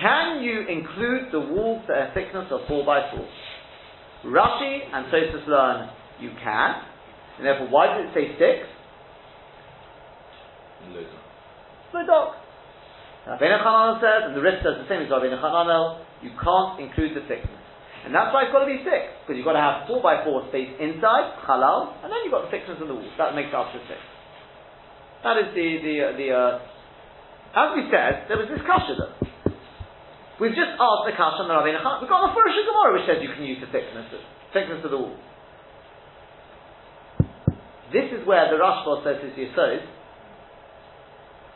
can you include the walls that are thickness of 4 by 4 Rashi and Tosfos learn you can, and therefore, why does it say six? Lodok. Rabbeinu Chananel says, and the rest says the same as Rabbeinu Chananel, you can't include the thickness. And that's why it's got to be six, because you've got to have four by four space inside, halal, and then you've got the thickness of the wall. That makes it up to six. That is the, the, uh, the uh, as we said, there was this kasha though. We've just asked the kasha on the Rabbeinu Chananel. We've got the Furush Gemara which says you can use the thickness, of, thickness of the wall. This is where the Rashba says is Yisod.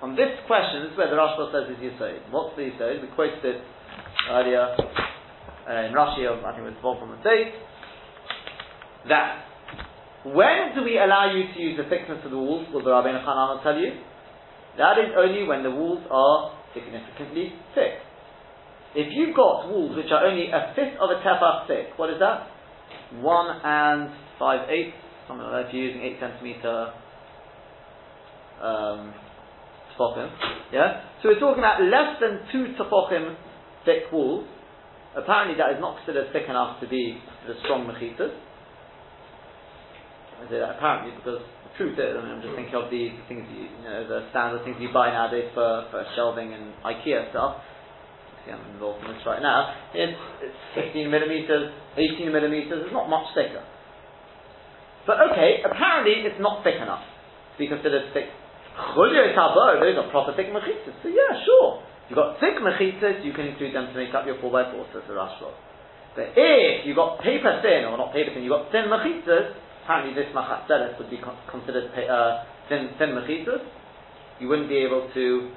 On this question, this is where the Rashba says is Yisod. What's the Yisod? We quoted it earlier uh, in Rashi, of, I think it was Vol from the date, that when do we allow you to use the thickness of the walls? Will the Rabbeinu Chananel tell you? That is only when the walls are significantly thick. If you've got walls which are only a fifth of a tefach thick, what is that? One and five eighths something like that, if you're using 8 centimeter um, tefachim, yeah? So we're talking about less than 2 tefachim thick walls. Apparently that is not considered thick enough to be the strong mechitas. I say that apparently because the truth is, I mean, I'm just thinking of the, things you, you know, the standard things you buy nowadays for, for shelving and IKEA stuff. See, I'm involved in this right now. It's, it's 15 millimeters, 18 millimeters. It's not much thicker. But okay, apparently it's not thick enough to be considered thick. Chulio tabor, those are proper thick mechitzas. So yeah, sure. You've got thick mechitzas, you can include them to make up your 4x4, says the Rashba. But if you've got paper thin, or not paper thin, you've got thin mechitzas, apparently this machatzeres would be considered uh, thin mechitzas, you wouldn't be able to,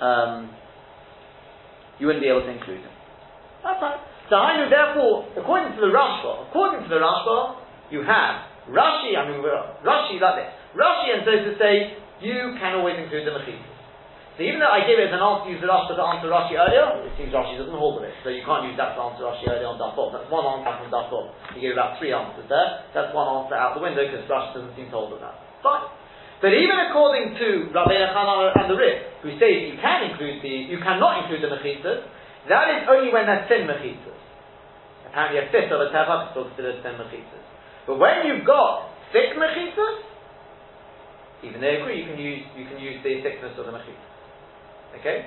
um, you wouldn't be able to include them. That's right. So I know, therefore, according to the Rashba, according to the Rashba, you have Rashi, I mean, Rashi like this. Rashi and so to say you can always include the mechitzas. So even though I gave it as an answer, use the Rashi to answer Rashi earlier, it seems Rashi doesn't hold with it. So you can't use that to answer Rashi earlier on Dafot. That's one answer from Dafot. You gave about three answers there. That's one answer out the window because Rashi doesn't seem to hold with that. Fine. But even according to Rabbi Elchanan and the Rif, who say you can include the, you cannot include the mechitzas, that is only when they're thin mechitzas. Apparently a fifth of a tefach is still considered thin mechitzas. But when you've got thick mechitzas, even they agree you can use you can use the thickness of the mechitzas. Okay?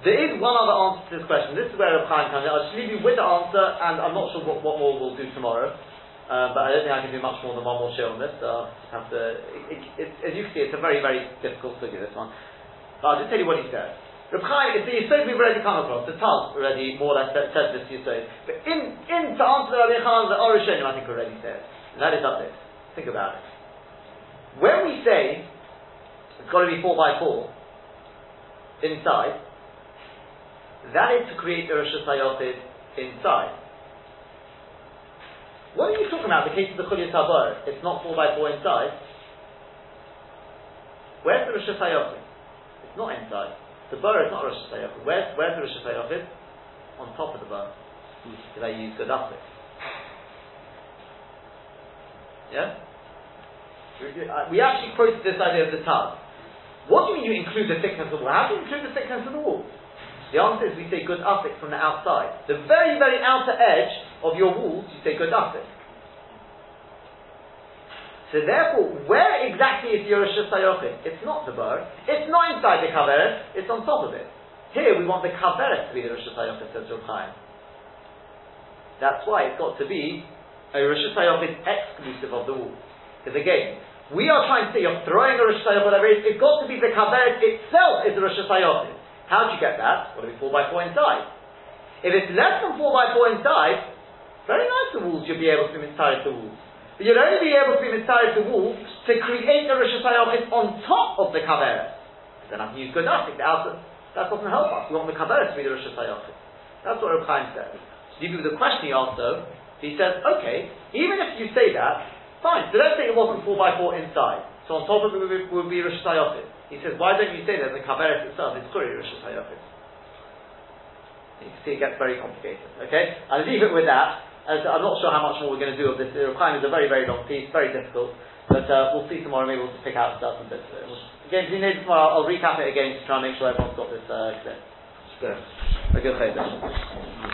There is one other answer to this question. This is where Reb Chaim comes in. I'll just leave you with the answer, and I'm not sure what, what more we'll do tomorrow. Uh, but I don't think I can do much more than one more show on this. So I'll have to. It, it, it, as you can see, it's a very, very difficult figure. This one. But I'll just tell you what he says. Reb Chaim, it's the Yisod we've already come across. The Taz already more or less said, this Yisod. But in, in to answer the Rabbi Chaim, the Orishonim I think already said. And that is up this. Think about it. When we say it's got to be four by four inside, that is to create the Rosh inside. What are you talking about? The case of the Chulyat Tabor, it's not four by four inside. Where's the Rosh? It's not inside. The bar is not Rosh Hashanah. Where's, where's the Rosh Hashanah? On top of the bar. Because I use Gadafik. Yeah? We actually quoted this idea of the Taz. What do you mean you include the thickness of the wall? How do you include the thickness of the wall? The answer is we say good uptick from the outside. The very, very outer edge of your walls, you say good uptick. So therefore, where exactly is your Rosh It's not the bar. It's not inside the kaveret. It's on top of it. Here we want the kaveret to be the Rosh says Chaim. That's why it's got to be a Rosh exclusive of the wall. Because again, we are trying to say you're throwing a Rosh Hashanah, whatever it is, it's got to be the kaveret itself is the Rosh Hashanah. How do you get that? Got to be four by four inside. If it's less than four by four inside, very nice the walls, you'll be able to inside the walls. But you'll only be able to inside the wall to create the Rosh Hashanah on top of the kaveret. Then I can use good enough. The outer, that doesn't help us. We want the kaveret to be the Rosh Hashanah. That's what Reb Chaim says. Give you the question he asked though, he says, okay, even if you say that, fine. So let's say it wasn't four by four inside. So on top of it would be, would be Rosh. He says, why don't you say that the kaveret itself is Kuri Rosh? You can see it gets very complicated. Okay? I'll leave it with that. As I'm not sure how much more we're going to do of this. The requirement is a very, very long piece, very difficult. But uh, we'll see tomorrow. Maybe we'll just pick out stuff and bits. of it. Again, if you need tomorrow, I'll recap it again to try and make sure everyone's got this uh, clear. Good. A good day.